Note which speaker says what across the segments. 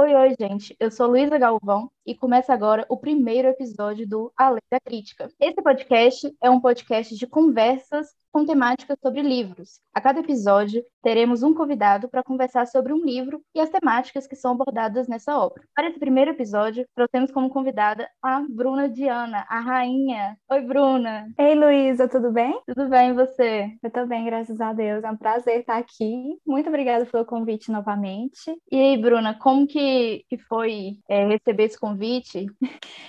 Speaker 1: Oi, oi, gente. Eu sou Luísa Galvão e começa agora o primeiro episódio do Além da Crítica. Esse podcast é um podcast de conversas com temáticas sobre livros. A cada episódio, teremos um convidado para conversar sobre um livro e as temáticas que são abordadas nessa obra. Para esse primeiro episódio, trouxemos como convidada a Bruna Diana, a rainha. Oi, Bruna.
Speaker 2: Ei, Luísa, tudo bem?
Speaker 1: Tudo bem, e você?
Speaker 2: Eu estou bem, graças a Deus. É um prazer estar aqui. Muito obrigada pelo convite novamente.
Speaker 1: E aí, Bruna, como que, que foi é, receber esse convite?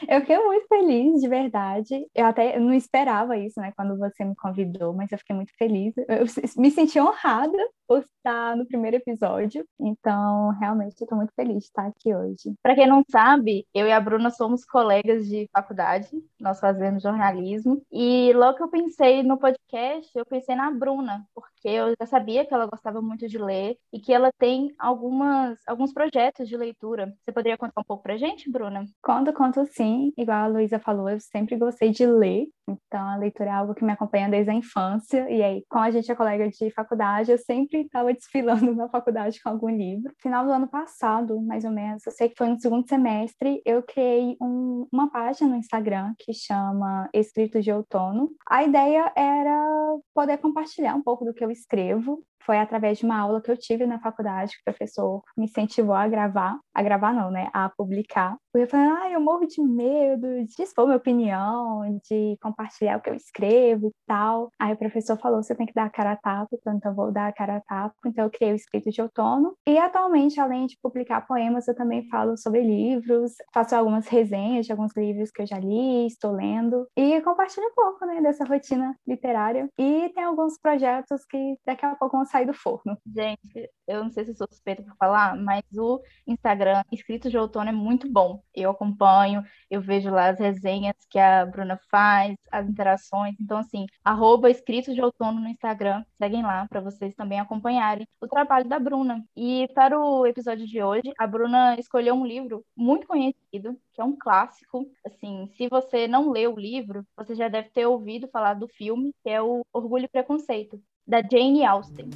Speaker 2: Eu fiquei muito feliz, de verdade. Eu até não esperava isso, né, quando você me convidou, mas eu fiquei muito feliz. Eu me senti honrada por estar no primeiro episódio. Então, realmente, eu estou muito feliz de estar aqui hoje.
Speaker 1: Para quem não sabe, eu e a Bruna somos colegas de faculdade, nós fazemos jornalismo. E logo que eu pensei no podcast, eu pensei na Bruna, porque eu já sabia que ela gostava muito de ler e que ela tem algumas, alguns projetos de leitura. Você poderia contar um pouco para gente, Bruna?
Speaker 2: Conto, conto sim. Igual a Luísa falou, eu sempre gostei de ler. Então, a leitura é algo que me acompanha desde a infância. E aí, como a gente é colega de faculdade, eu sempre estava desfilando na faculdade com algum livro. Final do ano passado, mais ou menos, eu sei que foi no segundo semestre, eu criei um, uma página no Instagram que chama Escritos de Outono. A ideia era poder compartilhar um pouco do que eu escrevo foi através de uma aula que eu tive na faculdade, que o professor me incentivou a gravar, a gravar não, né, a publicar. Eu falei, ah, eu morro de medo de expor minha opinião, de compartilhar o que eu escrevo e tal. Aí o professor falou, você tem que dar a cara a tapa, então eu vou dar a cara a tapa. Então eu criei o Escrito de Outono. E atualmente, além de publicar poemas, eu também falo sobre livros, faço algumas resenhas de alguns livros que eu já li, estou lendo, e compartilho um pouco, né, dessa rotina literária. E tem alguns projetos que daqui a pouco vão sair do forno.
Speaker 1: Gente, eu não sei se sou suspeita por falar, mas o Instagram Escritos de Outono é muito bom. Eu acompanho, eu vejo lá as resenhas que a Bruna faz, as interações. Então, assim, arroba Escritos de Outono no Instagram, seguem lá para vocês também acompanharem o trabalho da Bruna. E para o episódio de hoje, a Bruna escolheu um livro muito conhecido, que é um clássico. Assim, se você não leu o livro, você já deve ter ouvido falar do filme, que é o Orgulho e Preconceito da Jane Austen.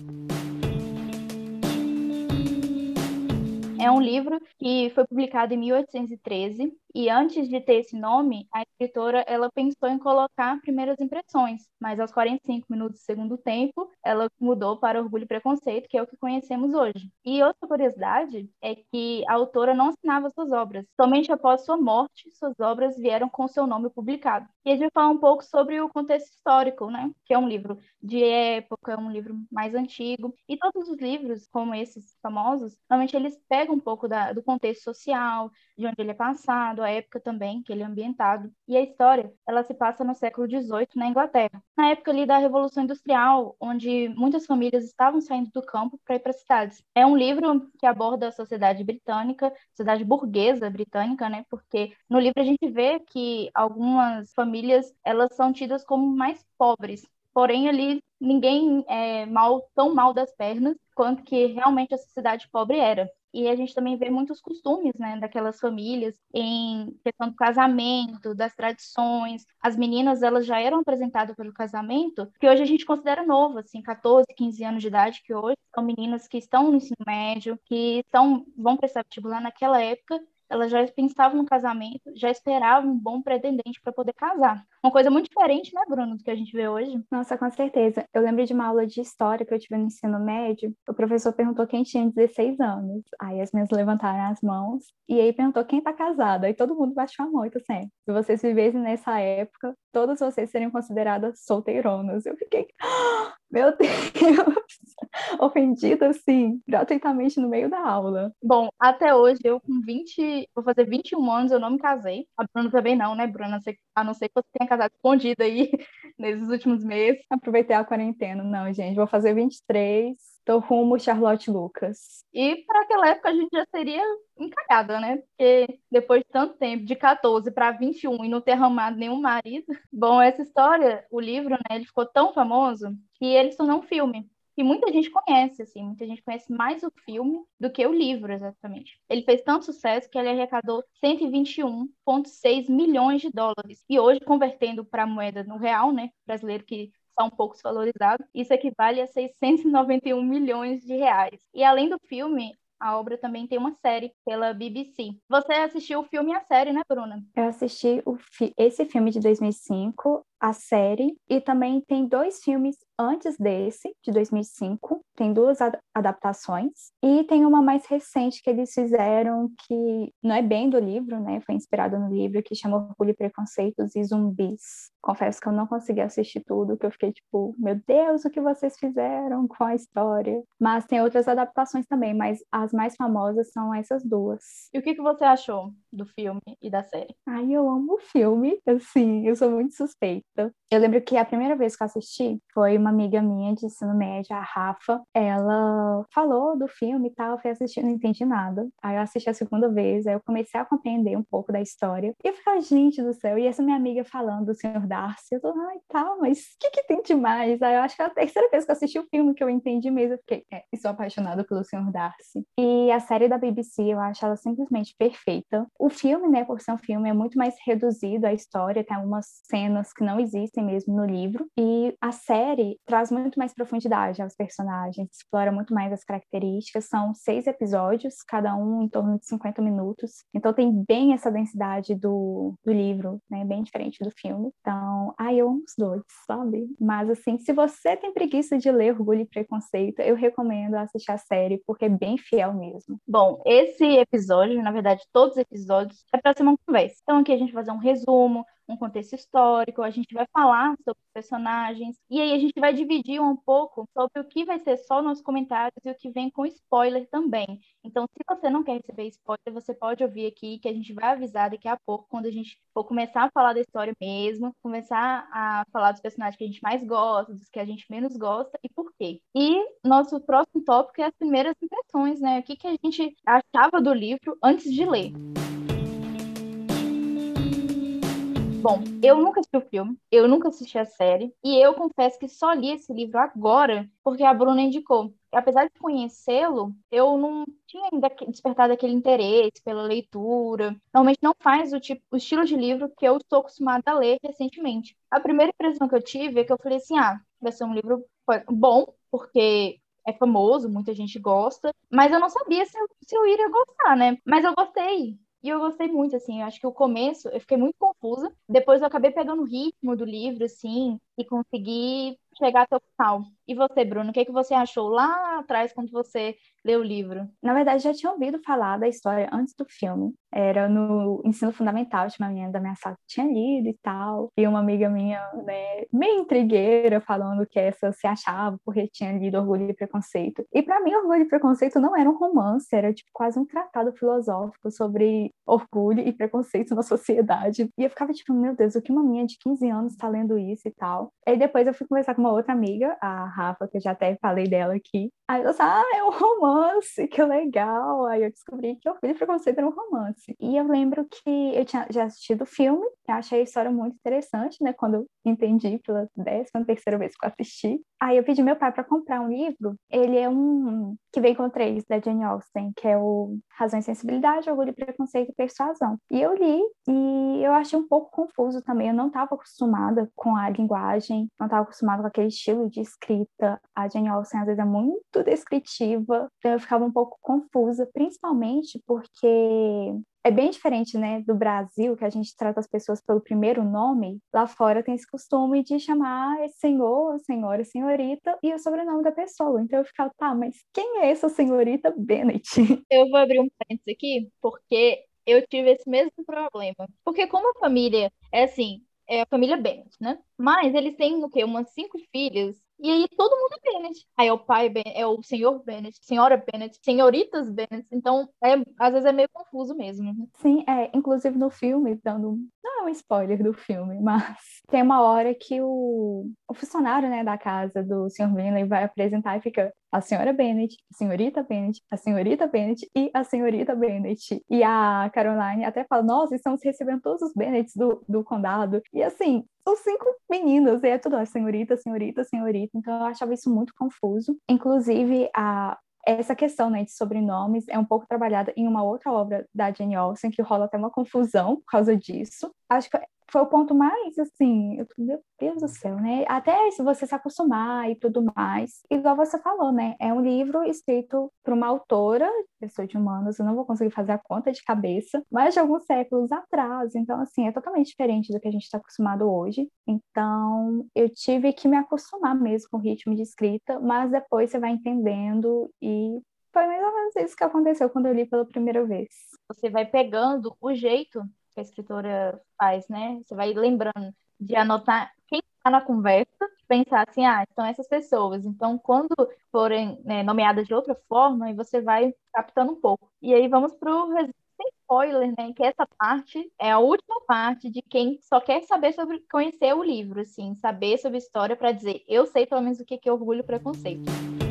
Speaker 1: É um livro que foi publicado em 1813 e antes de ter esse nome, a escritora ela pensou em colocar primeiras impressões, mas aos 45 minutos do segundo tempo, ela mudou para Orgulho e Preconceito, que é o que conhecemos hoje. E outra curiosidade é que a autora não assinava suas obras. Somente após sua morte, suas obras vieram com seu nome publicado. E a gente vai falar um pouco sobre o contexto histórico, né? Que é um livro de época, é um livro mais antigo. E todos os livros, como esses famosos, normalmente eles pegam um pouco da, do contexto social, de onde ele é passado, a época também que ele é ambientado. E a história, ela se passa no século XVIII, na Inglaterra. Na época ali da Revolução Industrial, onde muitas famílias estavam saindo do campo para ir para as cidades. É um livro que aborda a sociedade britânica, sociedade burguesa britânica, né? Porque no livro a gente vê que algumas famílias, elas são tidas como mais pobres. Porém, ali ninguém é mal, tão mal das pernas quanto que realmente a sociedade pobre era. E a gente também vê muitos costumes, né, daquelas famílias em questão do casamento, das tradições. As meninas, elas já eram apresentadas pelo casamento, que hoje a gente considera novo, assim, 14, 15 anos de idade, que hoje são meninas que estão no ensino médio, que estão, vão prestar vestibular naquela época, elas já pensavam no casamento, já esperavam um bom pretendente para poder casar. Uma coisa muito diferente, né, Bruno, do que a gente vê hoje.
Speaker 2: Nossa, com certeza. Eu lembro de uma aula de história que eu tive no ensino médio. O professor perguntou quem tinha 16 anos. Aí as minhas levantaram as mãos e aí perguntou quem tá casado. Aí todo mundo baixou a mão, então assim, se vocês vivessem nessa época, todas vocês seriam consideradas solteironas. Eu fiquei, meu Deus, ofendida assim, gratuitamente no meio da aula.
Speaker 1: Bom, até hoje eu com 20, vou fazer 21 anos, eu não me casei. A Bruna também não, né, Bruna? A não ser que você tenha casado escondida aí nesses últimos meses.
Speaker 2: Aproveitei a quarentena. Não, gente, vou fazer 23, tô rumo Charlotte Lucas.
Speaker 1: E para aquela época a gente já seria encalhada, né? Porque depois de tanto tempo, de 14 para 21 e não ter arrumado nenhum marido. Bom, essa história, o livro, né, ele ficou tão famoso que ele se tornou um filme que muita gente conhece, assim, muita gente conhece mais o filme do que o livro, exatamente. Ele fez tanto sucesso que ele arrecadou 121,6 milhões de dólares. E hoje, convertendo para a moeda no real, né, brasileiro que está um pouco desvalorizado, isso equivale a 691 milhões de reais. E além do filme, a obra também tem uma série pela BBC. Você assistiu o filme e a série, né, Bruna?
Speaker 2: Eu assisti fi esse filme de 2005 a série e também tem dois filmes antes desse, de 2005, tem duas ad adaptações e tem uma mais recente que eles fizeram que não é bem do livro, né? Foi inspirado no livro que chama Orgulho, Preconceitos e Zumbis. Confesso que eu não consegui assistir tudo, que eu fiquei tipo, meu Deus, o que vocês fizeram com a história? Mas tem outras adaptações também, mas as mais famosas são essas duas.
Speaker 1: E o que, que você achou do filme e da série?
Speaker 2: Ai, eu amo o filme, assim, eu sou muito suspeita. Eu lembro que a primeira vez que eu assisti foi uma amiga minha de ensino médio, a Rafa. Ela falou do filme e tal, eu fui assistir, não entendi nada. Aí eu assisti a segunda vez, aí eu comecei a compreender um pouco da história. E eu falei, gente do céu, e essa minha amiga falando do Senhor Darcy, eu tô, ai, tá, mas o que que tem demais? Aí eu acho que é a terceira vez que eu assisti o filme que eu entendi mesmo, eu fiquei, é, sou apaixonada pelo Senhor Darcy. E a série da BBC, eu acho ela simplesmente perfeita. O filme, né, por ser um filme, é muito mais reduzido a história, tem algumas cenas que não existem mesmo no livro. E a série traz muito mais profundidade aos personagens, explora muito mais as características. São seis episódios, cada um em torno de 50 minutos. Então tem bem essa densidade do, do livro, né? Bem diferente do filme. Então, ai, eu amo os dois, sabe? Mas assim, se você tem preguiça de ler Orgulho e Preconceito, eu recomendo assistir a série, porque é bem fiel mesmo.
Speaker 1: Bom, esse episódio, na verdade, todos os episódios, é para ser uma conversa. Então aqui a gente vai fazer um resumo, um contexto histórico, a gente vai falar sobre os personagens, e aí a gente vai dividir um pouco sobre o que vai ser só nos comentários e o que vem com spoiler também. Então, se você não quer receber spoiler, você pode ouvir aqui que a gente vai avisar daqui a pouco, quando a gente for começar a falar da história mesmo, começar a falar dos personagens que a gente mais gosta, dos que a gente menos gosta e por quê. E nosso próximo tópico é as primeiras impressões, né? O que, que a gente achava do livro antes de ler. Bom, eu nunca assisti o filme, eu nunca assisti a série, e eu confesso que só li esse livro agora porque a Bruna indicou. Apesar de conhecê-lo, eu não tinha ainda despertado aquele interesse pela leitura. Normalmente não faz o, tipo, o estilo de livro que eu estou acostumada a ler recentemente. A primeira impressão que eu tive é que eu falei assim: ah, vai ser um livro bom, porque é famoso, muita gente gosta, mas eu não sabia se eu, se eu iria gostar, né? Mas eu gostei. E eu gostei muito, assim, eu acho que o começo eu fiquei muito confusa. Depois eu acabei pegando o ritmo do livro, assim, e consegui chegar até o final. E você, Bruno, o que, é que você achou lá atrás quando você leu o livro?
Speaker 2: Na verdade, já tinha ouvido falar da história antes do filme. Era no ensino fundamental, tinha uma menina da minha sala que tinha lido e tal. E uma amiga minha, né, meio intrigueira, falando que essa se achava porque tinha lido Orgulho e Preconceito. E para mim, Orgulho e Preconceito não era um romance, era tipo quase um tratado filosófico sobre orgulho e preconceito na sociedade. E eu ficava tipo, meu Deus, o que uma menina de 15 anos está lendo isso e tal. Aí depois eu fui conversar com uma outra amiga, a Rafa, que eu já até falei dela aqui. Aí eu disse, ah, é um romance, que legal. Aí eu descobri que Orgulho e Preconceito era um romance. E eu lembro que eu tinha já assistido o filme, achei a história muito interessante, né? Quando eu entendi pela décima terceira vez que eu assisti. Aí eu pedi meu pai para comprar um livro. Ele é um que vem com três, da Jane Austen, que é o Razão e Sensibilidade, Orgulho e Preconceito e Persuasão. E eu li e eu achei um pouco confuso também. Eu não estava acostumada com a linguagem, não estava acostumada com aquele estilo de escrita. A Jane Austen às vezes é muito descritiva, então eu ficava um pouco confusa, principalmente porque é bem diferente, né, do Brasil, que a gente trata as pessoas pelo primeiro nome. Lá fora tem esse costume de chamar senhor, senhora, senhorita e o sobrenome da pessoa. Então eu ficava, tá, mas quem é essa senhorita Bennett?
Speaker 1: Eu vou abrir um parênteses aqui, porque eu tive esse mesmo problema. Porque como a família é assim, é a família Bennett, né? Mas eles têm o quê? Umas cinco filhas e aí todo mundo é Bennett. Aí é o pai, é o senhor Bennett, senhora Bennett, senhoritas Bennett. Então, é, às vezes é meio confuso mesmo.
Speaker 2: Sim, é. Inclusive no filme, dando. Não é um spoiler do filme, mas tem uma hora que o, o funcionário né, da casa do senhor Bentley vai apresentar e fica a senhora Bennett, a senhorita Bennett, a senhorita Bennett e a senhorita Bennett. E a Caroline até fala: Nossa, estamos recebendo todos os Bennetts do, do condado. E assim, os cinco meninos, e é tudo, a senhorita, senhorita, senhorita. Então eu achava isso muito confuso. Inclusive, a, essa questão né, de sobrenomes é um pouco trabalhada em uma outra obra da Jane Austen, que rola até uma confusão por causa disso. Acho que foi o ponto mais, assim, eu, meu Deus do céu, né? Até se você se acostumar e tudo mais. Igual você falou, né? É um livro escrito por uma autora, pessoa de humanos, eu não vou conseguir fazer a conta de cabeça, mas de alguns séculos atrás. Então, assim, é totalmente diferente do que a gente está acostumado hoje. Então, eu tive que me acostumar mesmo com o ritmo de escrita, mas depois você vai entendendo e foi mais ou menos isso que aconteceu quando eu li pela primeira vez.
Speaker 1: Você vai pegando o jeito que a escritora faz, né? Você vai lembrando de anotar quem está na conversa, pensar assim, ah, são essas pessoas. Então, quando forem né, nomeadas de outra forma, você vai captando um pouco. E aí vamos para o sem spoiler, né? Que essa parte é a última parte de quem só quer saber sobre conhecer o livro, assim, saber sobre história para dizer, eu sei pelo menos o que é orgulho e preconceito.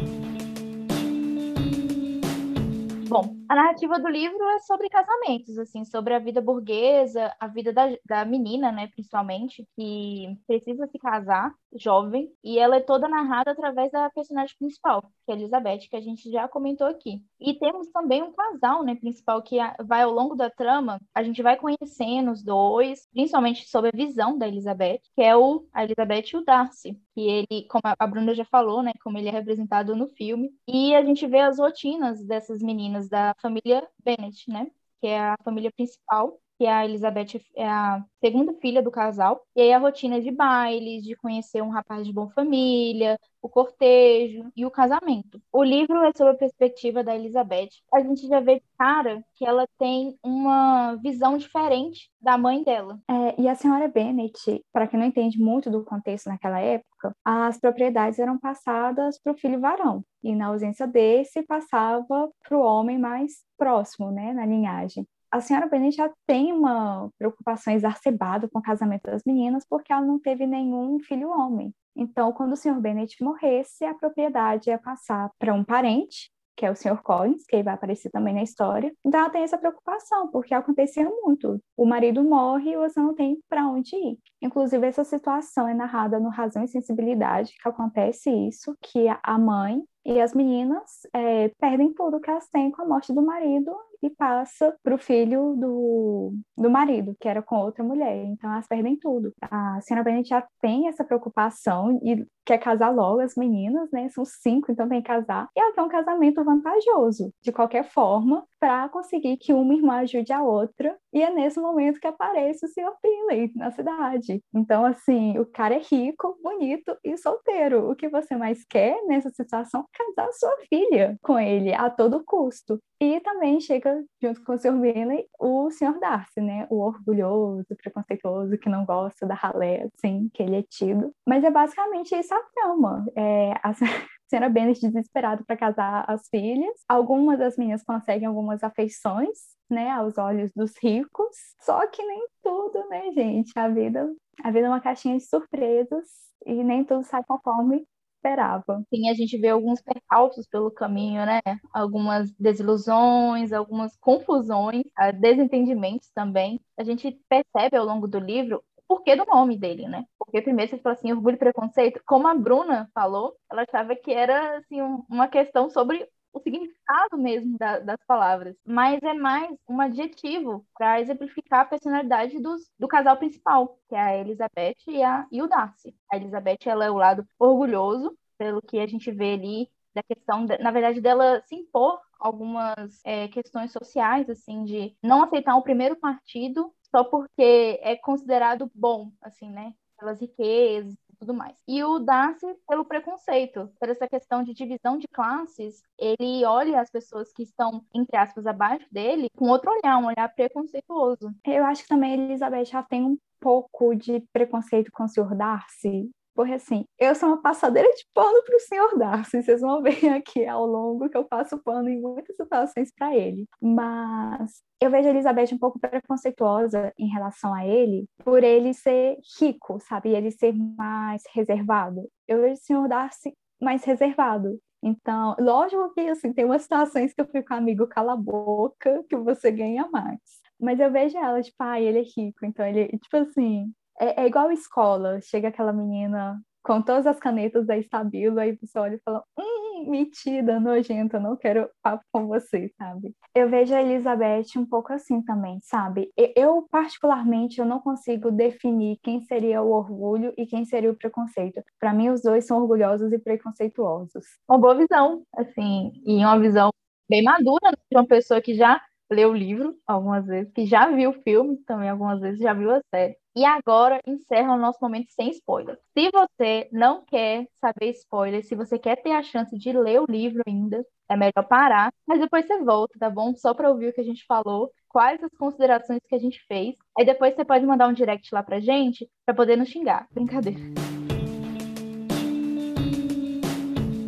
Speaker 1: Bom, a narrativa do livro é sobre casamentos, assim, sobre a vida burguesa, a vida da, da menina, né, principalmente, que precisa se casar, jovem, e ela é toda narrada através da personagem principal, que é Elizabeth, que a gente já comentou aqui. E temos também um casal, né, principal, que vai ao longo da trama, a gente vai conhecendo os dois, principalmente sobre a visão da Elizabeth, que é o, a Elizabeth e o Darcy, que ele, como a Bruna já falou, né, como ele é representado no filme, e a gente vê as rotinas dessas meninas da família Bennet, né, que é a família principal, que é a Elizabeth é a segunda filha do casal. E aí a rotina de bailes, de conhecer um rapaz de boa família, o cortejo e o casamento. O livro é sobre a perspectiva da Elizabeth. A gente já vê de cara que ela tem uma visão diferente da mãe dela.
Speaker 2: É, e a senhora Bennet, para quem não entende muito do contexto naquela época, as propriedades eram passadas para o filho varão. E na ausência desse, passava para o homem mais próximo, né, na linhagem a senhora Bennet já tem uma preocupação exacerbada com o casamento das meninas porque ela não teve nenhum filho homem. Então, quando o senhor Bennet morresse, a propriedade ia passar para um parente, que é o Sr. Collins, que vai aparecer também na história. Então ela tem essa preocupação, porque acontecia muito. O marido morre e você não tem para onde ir. Inclusive, essa situação é narrada no Razão e Sensibilidade, que acontece isso, que a mãe e as meninas é, perdem tudo que elas têm com a morte do marido e passa para o filho do, do marido, que era com outra mulher. Então elas perdem tudo. A senhora Bennet já tem essa preocupação e quer casar logo as meninas, né? São cinco, então tem que casar. E ela quer um casamento vantajoso, de qualquer forma, para conseguir que uma irmã ajude a outra. E é nesse momento que aparece o Sr. Pinley na cidade. Então, assim, o cara é rico, bonito e solteiro. O que você mais quer nessa situação casar sua filha com ele a todo custo. E também chega junto com o Sr. Binley o Sr. Darcy, né? O orgulhoso, preconceituoso, que não gosta da ralé, assim, que ele é tido. Mas é basicamente isso a trama. É, a senhora Bennet desesperada para casar as filhas. Algumas das minhas conseguem algumas afeições, né, aos olhos dos ricos. Só que nem tudo, né, gente? A vida, a vida é uma caixinha de surpresas e nem tudo sai conforme esperava.
Speaker 1: Sim, a gente vê alguns percalços pelo caminho, né? Algumas desilusões, algumas confusões, ah, desentendimentos também. A gente percebe ao longo do livro porquê do nome dele, né? Porque primeiro você falou assim, orgulho e preconceito, como a Bruna falou, ela achava que era assim uma questão sobre o significado mesmo da, das palavras, mas é mais um adjetivo para exemplificar a personalidade dos, do casal principal, que é a Elizabeth e, a, e o Darcy. A Elizabeth ela é o lado orgulhoso, pelo que a gente vê ali da questão, na verdade, dela se impor algumas é, questões sociais, assim, de não aceitar o primeiro partido só porque é considerado bom, assim, né? Pelas riquezas, tudo mais. E o Darcy pelo preconceito, por essa questão de divisão de classes, ele olha as pessoas que estão, entre aspas, abaixo dele com outro olhar, um olhar preconceituoso.
Speaker 2: Eu acho que também Elizabeth já tem um pouco de preconceito com o Sr. Darcy, porque assim, eu sou uma passadeira de pano para o senhor Darcy. Vocês vão ver aqui ao longo que eu passo pano em muitas situações para ele. Mas eu vejo a Elizabeth um pouco preconceituosa em relação a ele, por ele ser rico, sabe? Ele ser mais reservado. Eu vejo o senhor Darcy mais reservado. Então, lógico que assim, tem umas situações que eu fico, amigo, cala a boca, que você ganha mais. Mas eu vejo ela, tipo, ah, ele é rico, então ele, tipo assim, é, é igual escola, chega aquela menina com todas as canetas da Estabilo, aí você olha e fala, hum, metida, nojenta, não quero papo com você, sabe? Eu vejo a Elizabeth um pouco assim também, sabe? Eu, particularmente, eu não consigo definir quem seria o orgulho e quem seria o preconceito. Para mim, os dois são orgulhosos e preconceituosos.
Speaker 1: Uma boa visão, assim, e uma visão bem madura né, de uma pessoa que já leu o livro algumas vezes, que já viu o filme também algumas vezes, já viu a série. E agora encerra o nosso momento sem spoiler. Se você não quer saber spoiler, se você quer ter a chance de ler o livro ainda, é melhor parar, mas depois você volta, tá bom? Só para ouvir o que a gente falou, quais as considerações que a gente fez. Aí depois você pode mandar um direct lá pra gente para poder nos xingar. Brincadeira.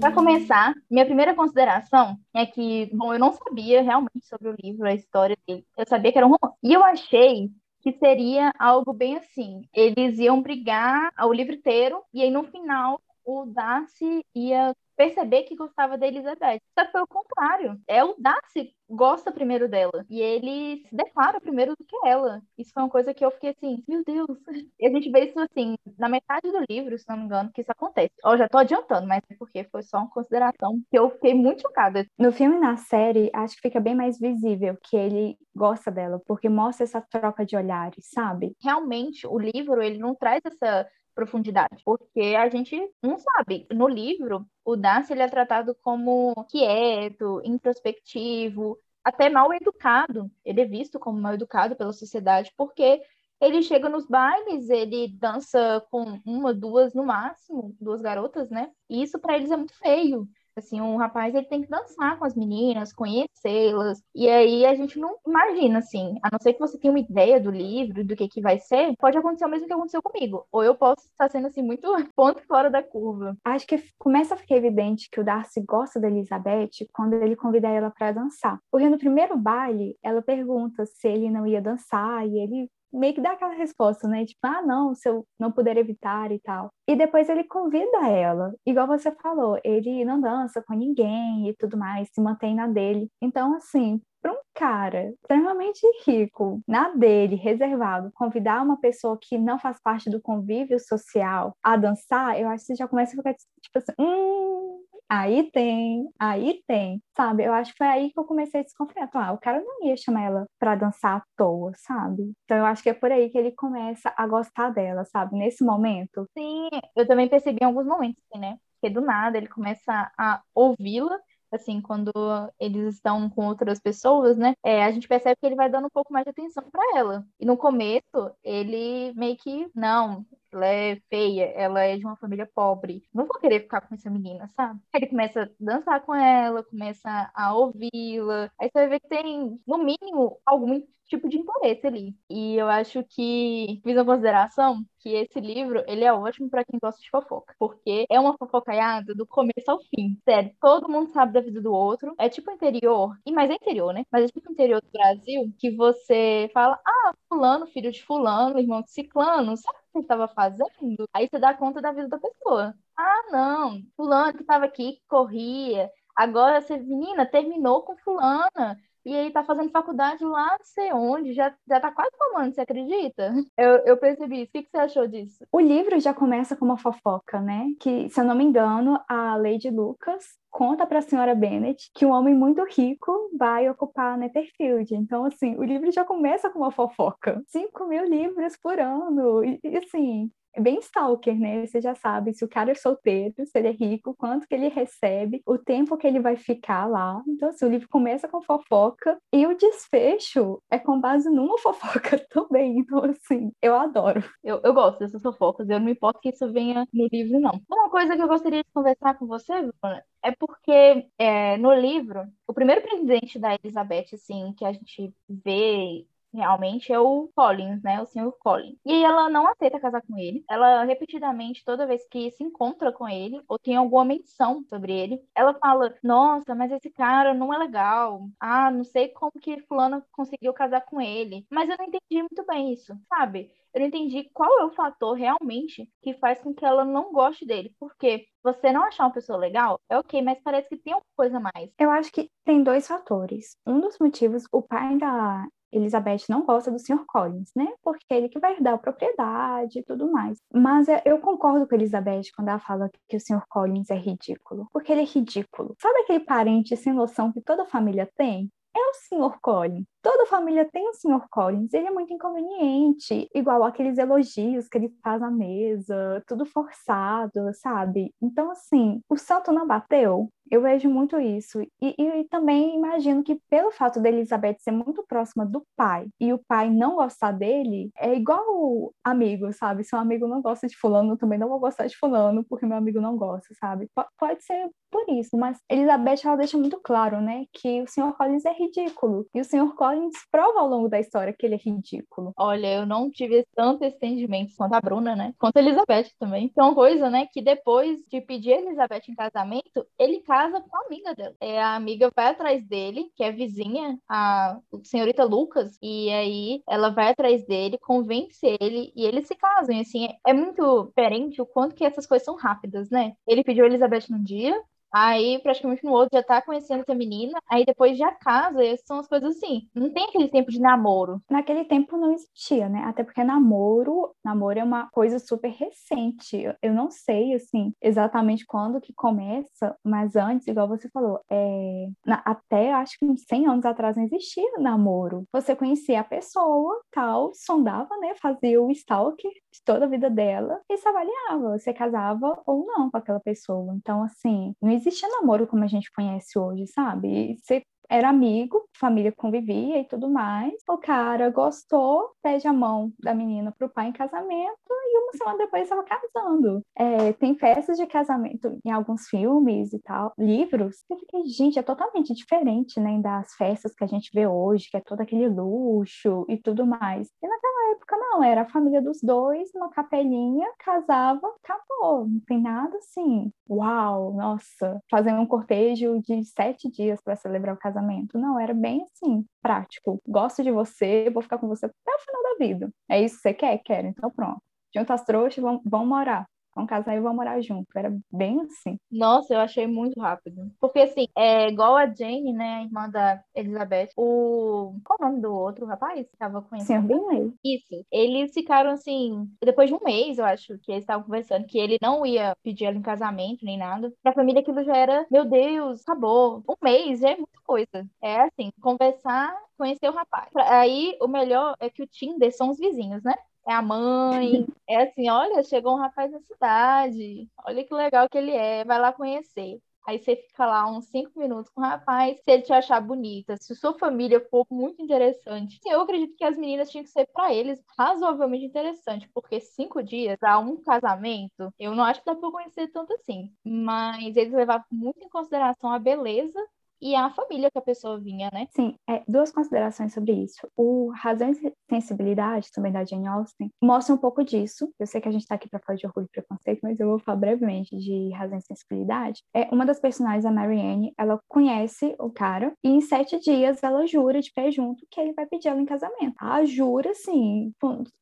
Speaker 1: Para começar, minha primeira consideração é que, bom, eu não sabia realmente sobre o livro, a história dele. Eu sabia que era um romance. E eu achei que seria algo bem assim. Eles iam brigar o livro inteiro, e aí no final o Darcy ia perceber que gostava da Elizabeth. Só que foi o contrário. É o Darcy gosta primeiro dela. E ele se declara primeiro do que ela. Isso foi uma coisa que eu fiquei assim, meu Deus. E a gente vê isso assim, na metade do livro, se não me engano, que isso acontece. Eu já tô adiantando, mas é porque foi só uma consideração que eu fiquei muito chocada.
Speaker 2: No filme e na série, acho que fica bem mais visível que ele gosta dela, porque mostra essa troca de olhares, sabe?
Speaker 1: Realmente, o livro, ele não traz essa profundidade, porque a gente não sabe. No livro, o Darcy ele é tratado como quieto, introspectivo, até mal educado. Ele é visto como mal educado pela sociedade, porque ele chega nos bailes, ele dança com uma, duas no máximo, duas garotas, né? E isso para eles é muito feio. Assim, um rapaz ele tem que dançar com as meninas, conhecê-las. E aí a gente não imagina, assim, a não ser que você tenha uma ideia do livro, do que, que vai ser, pode acontecer o mesmo que aconteceu comigo. Ou eu posso estar sendo, assim, muito ponto fora da curva.
Speaker 2: Acho que começa a ficar evidente que o Darcy gosta da Elizabeth quando ele convida ela para dançar. Porque no primeiro baile, ela pergunta se ele não ia dançar e ele meio que dá aquela resposta, né? Tipo, ah, não, se eu não puder evitar e tal. E depois ele convida ela, igual você falou, ele não dança com ninguém e tudo mais, se mantém na dele. Então, assim, para um cara extremamente rico, na dele, reservado, convidar uma pessoa que não faz parte do convívio social a dançar, eu acho que você já começa a ficar tipo assim, hum, Aí tem, aí tem, sabe? Eu acho que foi aí que eu comecei a desconfiar. Ah, o cara não ia chamar ela pra dançar à toa, sabe? Então eu acho que é por aí que ele começa a gostar dela, sabe? Nesse momento.
Speaker 1: Sim, eu também percebi em alguns momentos, assim, né? Porque do nada ele começa a ouvi-la assim, quando eles estão com outras pessoas, né? É, a gente percebe que ele vai dando um pouco mais de atenção para ela. E no começo, ele meio que, não, ela é feia, ela é de uma família pobre. Não vou querer ficar com essa menina, sabe? Aí ele começa a dançar com ela, começa a ouvi-la. Aí você vai ver que tem, no mínimo, algum tipo de interesse ali. E eu acho que fiz uma consideração que esse livro, ele é ótimo para quem gosta de fofoca, porque é uma fofocaiada do começo ao fim. Sério, todo mundo sabe da vida do outro. É tipo interior, e mais é interior, né? Mas é tipo interior do Brasil, que você fala: "Ah, fulano, filho de fulano, irmão de ciclano, sabe o que estava fazendo?" Aí você dá conta da vida da pessoa. Ah, não, fulano que estava aqui, corria, Agora essa menina terminou com fulana e aí tá fazendo faculdade lá não sei onde, já, já tá quase formando, você acredita? Eu, eu percebi isso. O que, que você achou disso?
Speaker 2: O livro já começa com uma fofoca, né? Que, se eu não me engano, a Lady Lucas conta para a senhora Bennet que um homem muito rico vai ocupar Netherfield. Então, assim, o livro já começa com uma fofoca. 5 mil livros por ano. E, e assim, é bem stalker, né? Você já sabe se o cara é solteiro, se ele é rico, quanto que ele recebe, o tempo que ele vai ficar lá. Então, assim, o livro começa com fofoca e o desfecho é com base numa fofoca também. Então, assim, eu adoro.
Speaker 1: Eu, eu gosto dessas fofocas, eu não me importo que isso venha no livro, não. Uma coisa que eu gostaria de conversar com você, Bruna, é porque é, no livro, o primeiro presidente da Elizabeth, assim, que a gente vê realmente é o Collins, né? O senhor Collins. E ela não aceita casar com ele. Ela repetidamente, toda vez que se encontra com ele, ou tem alguma menção sobre ele, ela fala: Nossa, mas esse cara não é legal. Ah, não sei como que fulano conseguiu casar com ele. Mas eu não entendi muito bem isso, sabe? eu não entendi qual é o fator realmente que faz com que ela não goste dele. Porque você não achar uma pessoa legal é ok, mas parece que tem uma coisa mais.
Speaker 2: Eu acho que tem dois fatores. Um dos motivos, o pai da Elizabeth não gosta do Sr. Collins, né? Porque ele que vai herdar a propriedade e tudo mais. Mas é, eu concordo com a Elizabeth quando ela fala que o Sr. Collins é ridículo. Porque ele é ridículo. Sabe aquele parente sem noção que toda família tem? É o Sr. Collins. Toda família tem o Sr. Collins, ele é muito inconveniente, igual aqueles elogios que ele faz à mesa, tudo forçado, sabe? Então, assim, o santo não bateu, eu vejo muito isso. E, e, também imagino que, pelo fato da Elizabeth ser muito próxima do pai e o pai não gostar dele, é igual amigo, sabe? Se um amigo não gosta de Fulano, eu também não vou gostar de Fulano porque meu amigo não gosta, sabe? P pode ser por isso, mas Elizabeth ela deixa muito claro, né, que o Sr. Collins é ridículo. E o Sr. Collins prova ao longo da história que ele é ridículo.
Speaker 1: Olha, eu não tive tanto entendimento quanto a Bruna, né? Quanto a Elizabeth também. Então, coisa, né, que depois de pedir a Elizabeth em casamento, ele casa com a amiga dela. É, a amiga vai atrás dele, que é vizinha, a senhorita Lucas, e aí ela vai atrás dele, convence ele, e eles se casam. E assim, é muito diferente o quanto que essas coisas são rápidas, né? Ele pediu a Elizabeth num dia, Aí, praticamente no outro, já tá conhecendo essa menina, aí depois já casa, são as coisas assim. Não tem aquele tempo de namoro.
Speaker 2: Naquele tempo não existia, né? Até porque namoro, namoro é uma coisa super recente. Eu não sei, assim, exatamente quando que começa, mas antes, igual você falou, é... Na, até acho que uns 100 anos atrás não existia namoro. Você conhecia a pessoa, tal, sondava, né? Fazia o stalker de toda a vida dela e se avaliava. Você casava ou não com aquela pessoa. Então, assim, não existia existia namoro como a gente conhece hoje, sabe? Você era amigo, família convivia e tudo mais. O cara gostou, pede a mão da menina pro pai em casamento e uma semana depois estava casando. É, tem festas de casamento em alguns filmes e tal, livros. Eu fiquei, gente, é totalmente diferente, né, das festas que a gente vê hoje, que é todo aquele luxo e tudo mais. E naquela época não, era a família dos dois, uma capelinha, casava, acabou. Não tem nada assim. Uau, nossa, fazendo um cortejo de sete dias para celebrar o casamento casamento. Não, era bem assim, prático. Gosto de você, vou ficar com você até o final da vida. É isso que você quer? Quero. Então pronto. Junta as trouxas, vão, vão morar vão casar e vão morar junto. Era bem assim.
Speaker 1: Nossa, eu achei muito rápido. Porque, assim, é igual a Jane, né, a irmã da Elizabeth, o. Qual é o nome do outro rapaz que tava com
Speaker 2: Sr. Bingley.
Speaker 1: Isso. Eles ficaram, assim, depois de um mês, eu acho, que eles estavam conversando, que ele não ia pedir ela em casamento nem nada. Pra família aquilo já era, meu Deus, acabou. Um mês já é muita coisa. É assim, conversar conhecer o rapaz. Aí, o melhor é que o Tinder são os vizinhos, né? É a mãe, é assim, olha, chegou um rapaz na cidade, olha que legal que ele é, vai lá conhecer. Aí você fica lá uns cinco minutos com o rapaz, se ele te achar bonita, se sua família for muito interessante. Eu acredito que as meninas tinham que ser para eles razoavelmente interessante, porque cinco dias para um casamento, eu não acho que dá para conhecer tanto assim. Mas eles levavam muito em consideração a beleza e a família que a pessoa vinha, né?
Speaker 2: Sim, é, duas considerações sobre isso. O Razão e Sensibilidade, também da Jane Austen, mostra um pouco disso. Eu sei que a gente está aqui para falar de orgulho e preconceito, mas eu vou falar brevemente de Razão e Sensibilidade. É, uma das personagens, a Marianne, ela conhece o cara e em sete dias ela jura de pé junto que ele vai pedir ela em casamento. Ela jura, assim,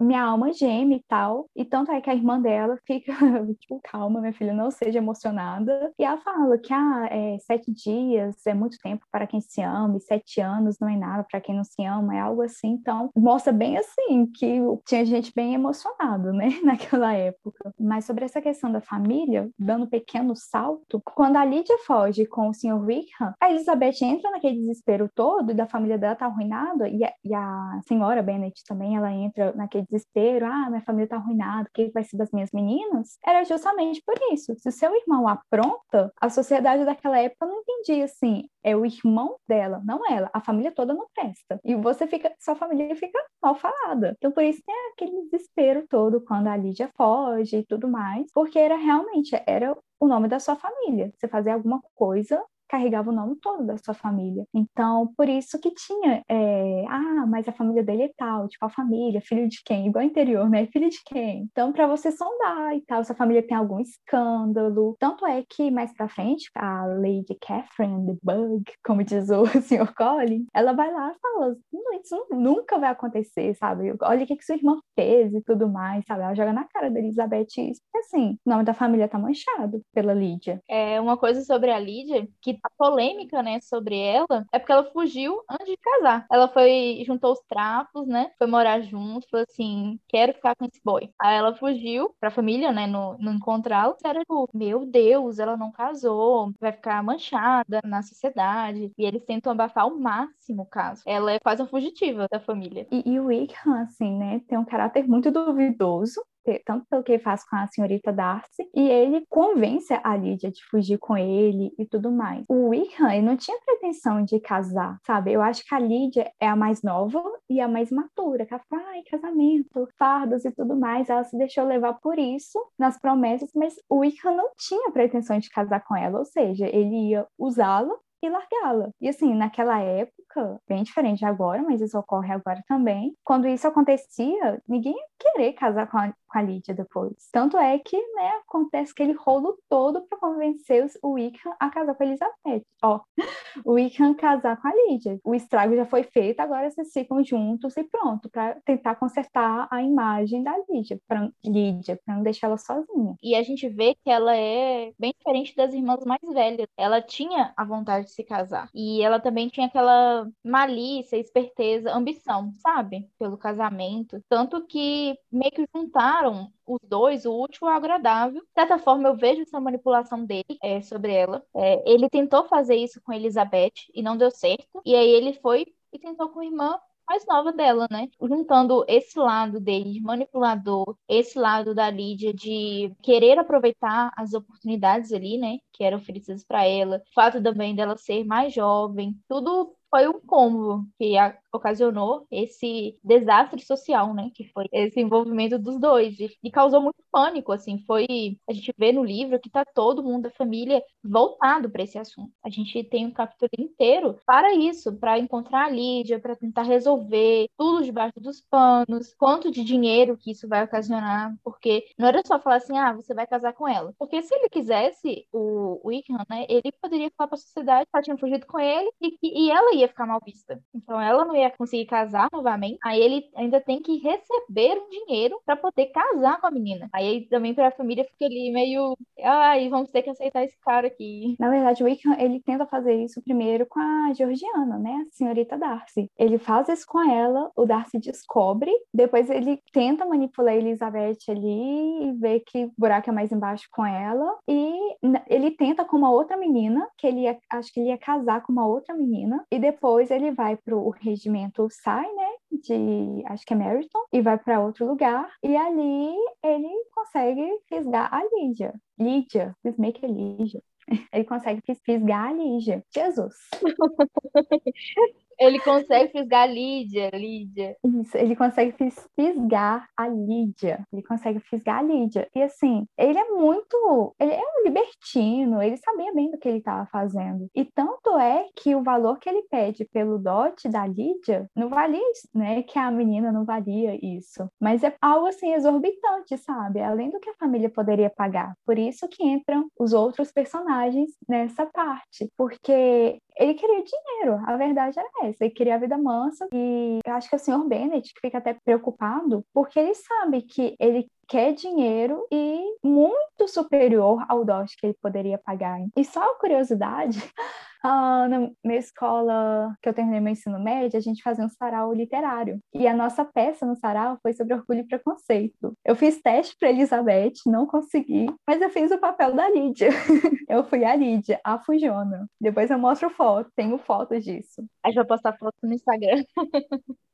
Speaker 2: minha alma geme e tal. E tanto é que a irmã dela fica, tipo, calma, minha filha, não seja emocionada. E ela fala que, ah, é, sete dias é muito tempo para quem se ama, e sete anos não é nada para quem não se ama, é algo assim. Então, mostra bem assim que tinha gente bem emocionado, né, naquela época. Mas sobre essa questão da família, dando um pequeno salto, quando a Lídia foge com o Sr. Wickham, a Elizabeth entra naquele desespero todo e da família dela tá arruinada, e a, e a senhora Bennet também, ela entra naquele desespero, ah, minha família tá arruinada, o que vai ser das minhas meninas? Era justamente por isso. Se o seu irmão apronta, a sociedade daquela época não entendia assim, é o irmão dela, não ela. A família toda não presta. E você fica, sua família fica mal falada. Então, por isso tem aquele desespero todo quando a Lídia foge e tudo mais, porque era realmente, era o nome da sua família. Você fazer alguma coisa carregava o nome todo da sua família. Então, por isso que tinha, é, ah, mas a família dele é tal, de qual família, filho de quem? Igual interior, né? Filho de quem? Então, para você sondar e tal, se a família tem algum escândalo. Tanto é que mais pra frente, a Lady Catherine, the Bug, como diz o Sr. Colin, ela vai lá e fala: isso nunca vai acontecer, sabe? Olha o que, que sua irmã fez e tudo mais, sabe? Ela joga na cara da Elizabeth isso. Assim, o nome da família tá manchado pela Lídia.
Speaker 1: É uma coisa sobre a Lídia que a polêmica, né, sobre ela é porque ela fugiu antes de casar. Ela foi, juntou os trapos, né, foi morar junto, falou assim, quero ficar com esse boy. Aí ela fugiu pra família, né, no, no encontrá-lo. Era tipo, meu Deus, ela não casou, vai ficar manchada na sociedade. E eles tentam abafar ao máximo o caso. Ela é quase uma fugitiva da família.
Speaker 2: E, e o Wickham, assim, né, tem um caráter muito duvidoso tanto pelo que ele faz com a senhorita Darcy, e ele convence a Lídia de fugir com ele e tudo mais. O Wickham, ele não tinha pretensão de casar, sabe? Eu acho que a Lídia é a mais nova e a mais matura, que ela fala, ai, casamento, fardos e tudo mais, ela se deixou levar por isso nas promessas, mas o Wickham não tinha pretensão de casar com ela, ou seja, ele ia usá-la e largá-la. E assim, naquela época, bem diferente agora, mas isso ocorre agora também, quando isso acontecia, ninguém ia querer casar com a, com a Lídia depois. Tanto é que, né, acontece aquele rolo todo para convencer o Wickham a casar com a Elizabeth. Ó, o Wickham casar com a Lídia. O estrago já foi feito, agora vocês ficam juntos e pronto, para tentar consertar a imagem da Lídia, para Lídia, para não deixar ela sozinha.
Speaker 1: E a gente vê que ela é bem diferente das irmãs mais velhas. Ela tinha a vontade de se casar. E ela também tinha aquela malícia, esperteza, ambição, sabe? Pelo casamento. Tanto que meio que juntaram os dois, o útil ao agradável. De certa forma, eu vejo essa manipulação dele é, sobre ela. É, ele tentou fazer isso com Elizabeth e não deu certo. E aí ele foi e tentou com a irmã mais nova dela, né? Juntando esse lado dele de manipulador, esse lado da Lídia de querer aproveitar as oportunidades ali, né? Que eram oferecidas para ela, o fato também dela ser mais jovem, tudo foi um combo que a, ocasionou esse desastre social, né? Que foi esse envolvimento dos dois. E, e, causou muito pânico, assim. Foi. A gente vê no livro que tá todo mundo da família voltado para esse assunto. A gente tem um capítulo inteiro para isso, para encontrar a Lídia, para tentar resolver tudo debaixo dos panos, quanto de dinheiro que isso vai ocasionar, porque não era só falar assim, ah, você vai casar com ela. Porque se ele quisesse, o Wickham, né, ele poderia falar para a sociedade que ela tinha fugido com ele e, e ela ia ficar mal vista. Então ela não ia conseguir casar novamente. Aí ele ainda tem que receber um dinheiro para poder casar com a menina. Aí também para a família fica ali meio, ai, vamos ter que aceitar esse cara aqui.
Speaker 2: Na verdade, o Wickham, ele tenta fazer isso primeiro com a Georgiana, né, a senhorita Darcy. Ele faz isso com ela, o Darcy descobre, depois ele tenta manipular a Elizabeth ali e vê que o buraco é mais embaixo com ela e ele tenta com uma outra menina, que ele ia, acho que ele ia casar com uma outra menina e depois ele vai pro regimento sai, né, de acho que é Meriton, e vai para outro lugar, e ali ele consegue fisgar a Lídia. Lídia, make a Lídia. Ele consegue fisgar a Lídia. Jesus!
Speaker 1: Ele consegue fisgar a Lídia, Lídia.
Speaker 2: Isso, ele consegue fisgar a Lídia. Ele consegue fisgar a Lídia. E assim, ele é muito. Ele é um libertino, ele sabia bem do que ele estava fazendo. E tanto é que o valor que ele pede pelo dote da Lídia não valia isso, né? Que a menina não valia isso. Mas é algo assim exorbitante, sabe? Além do que a família poderia pagar. Por isso que entram os outros personagens nessa parte. Porque ele queria dinheiro, a verdade era essa, ele queria a vida mansa, e eu acho que o senhor Bennett fica até preocupado, porque ele sabe que ele quer dinheiro e muito superior ao dote que ele poderia pagar. E só curiosidade, ah, na minha escola, que eu terminei meu ensino médio, a gente fazia um sarau literário. E a nossa peça no sarau foi sobre orgulho e preconceito. Eu fiz teste para Elizabeth, não consegui, mas eu fiz o papel da Lídia. eu fui a Lídia, a Fujona. Depois eu mostro foto, tenho fotos disso.
Speaker 1: A gente vai postar foto no Instagram.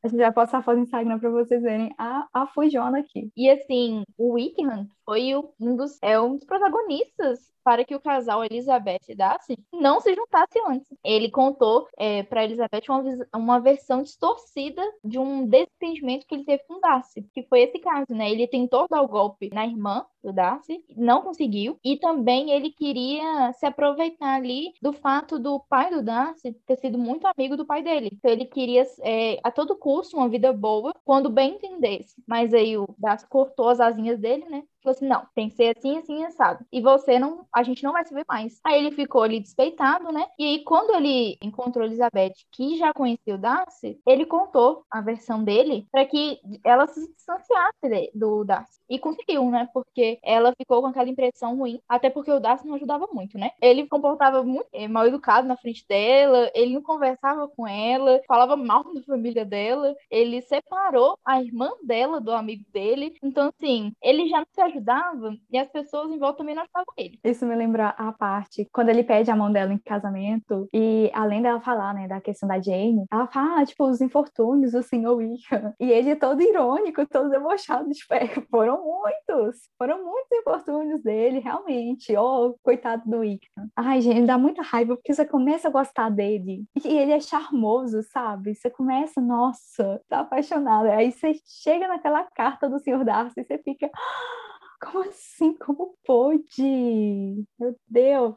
Speaker 2: a gente vai postar foto no Instagram para vocês verem a, a Fujona aqui.
Speaker 1: E assim, o Wickham foi um dos, é um dos protagonistas para que o casal Elizabeth e Darcy não se juntasse antes. Ele contou é, para Elizabeth uma, uma versão distorcida de um desentendimento que ele teve com Darcy, que foi esse caso, né? Ele tentou dar o golpe na irmã do Darcy, não conseguiu, e também ele queria se aproveitar ali do fato do pai do Darcy ter sido muito amigo do pai dele. Então ele queria é, a todo custo uma vida boa, quando bem entendesse. Mas aí o Darcy cortou as asinhas dele, né? Falou assim: não, tem que ser assim, assim, assado. E você não, a gente não vai se ver mais. Aí ele ficou ali despeitado, né? E aí, quando ele encontrou Elizabeth, que já conhecia o Darcy, ele contou a versão dele para que ela se distanciasse do Darcy. E conseguiu, né? Porque ela ficou com aquela impressão ruim, até porque o Darcy não ajudava muito, né? Ele comportava muito eh, mal educado na frente dela, ele não conversava com ela, falava mal da família dela, ele separou a irmã dela do amigo dele. Então, assim, ele já não se ajudava e as pessoas em volta também não ajudavam ele.
Speaker 2: Isso me lembra a parte quando ele pede a mão dela em casamento e além dela falar, né, da questão da Jane, ela fala, ah, tipo, os infortúnios do senhor Wicca. E ele é todo irônico, todo debochado, tipo, é, foram muitos, foram muitos infortúnios dele, realmente. Oh, coitado do Wicca. Ai, gente, dá muita raiva porque você começa a gostar dele e ele é charmoso, sabe? Você começa, nossa, tá apaixonada. Aí você chega naquela carta do senhor Darcy e você fica, ah, como assim? Como pôde? Meu Deus!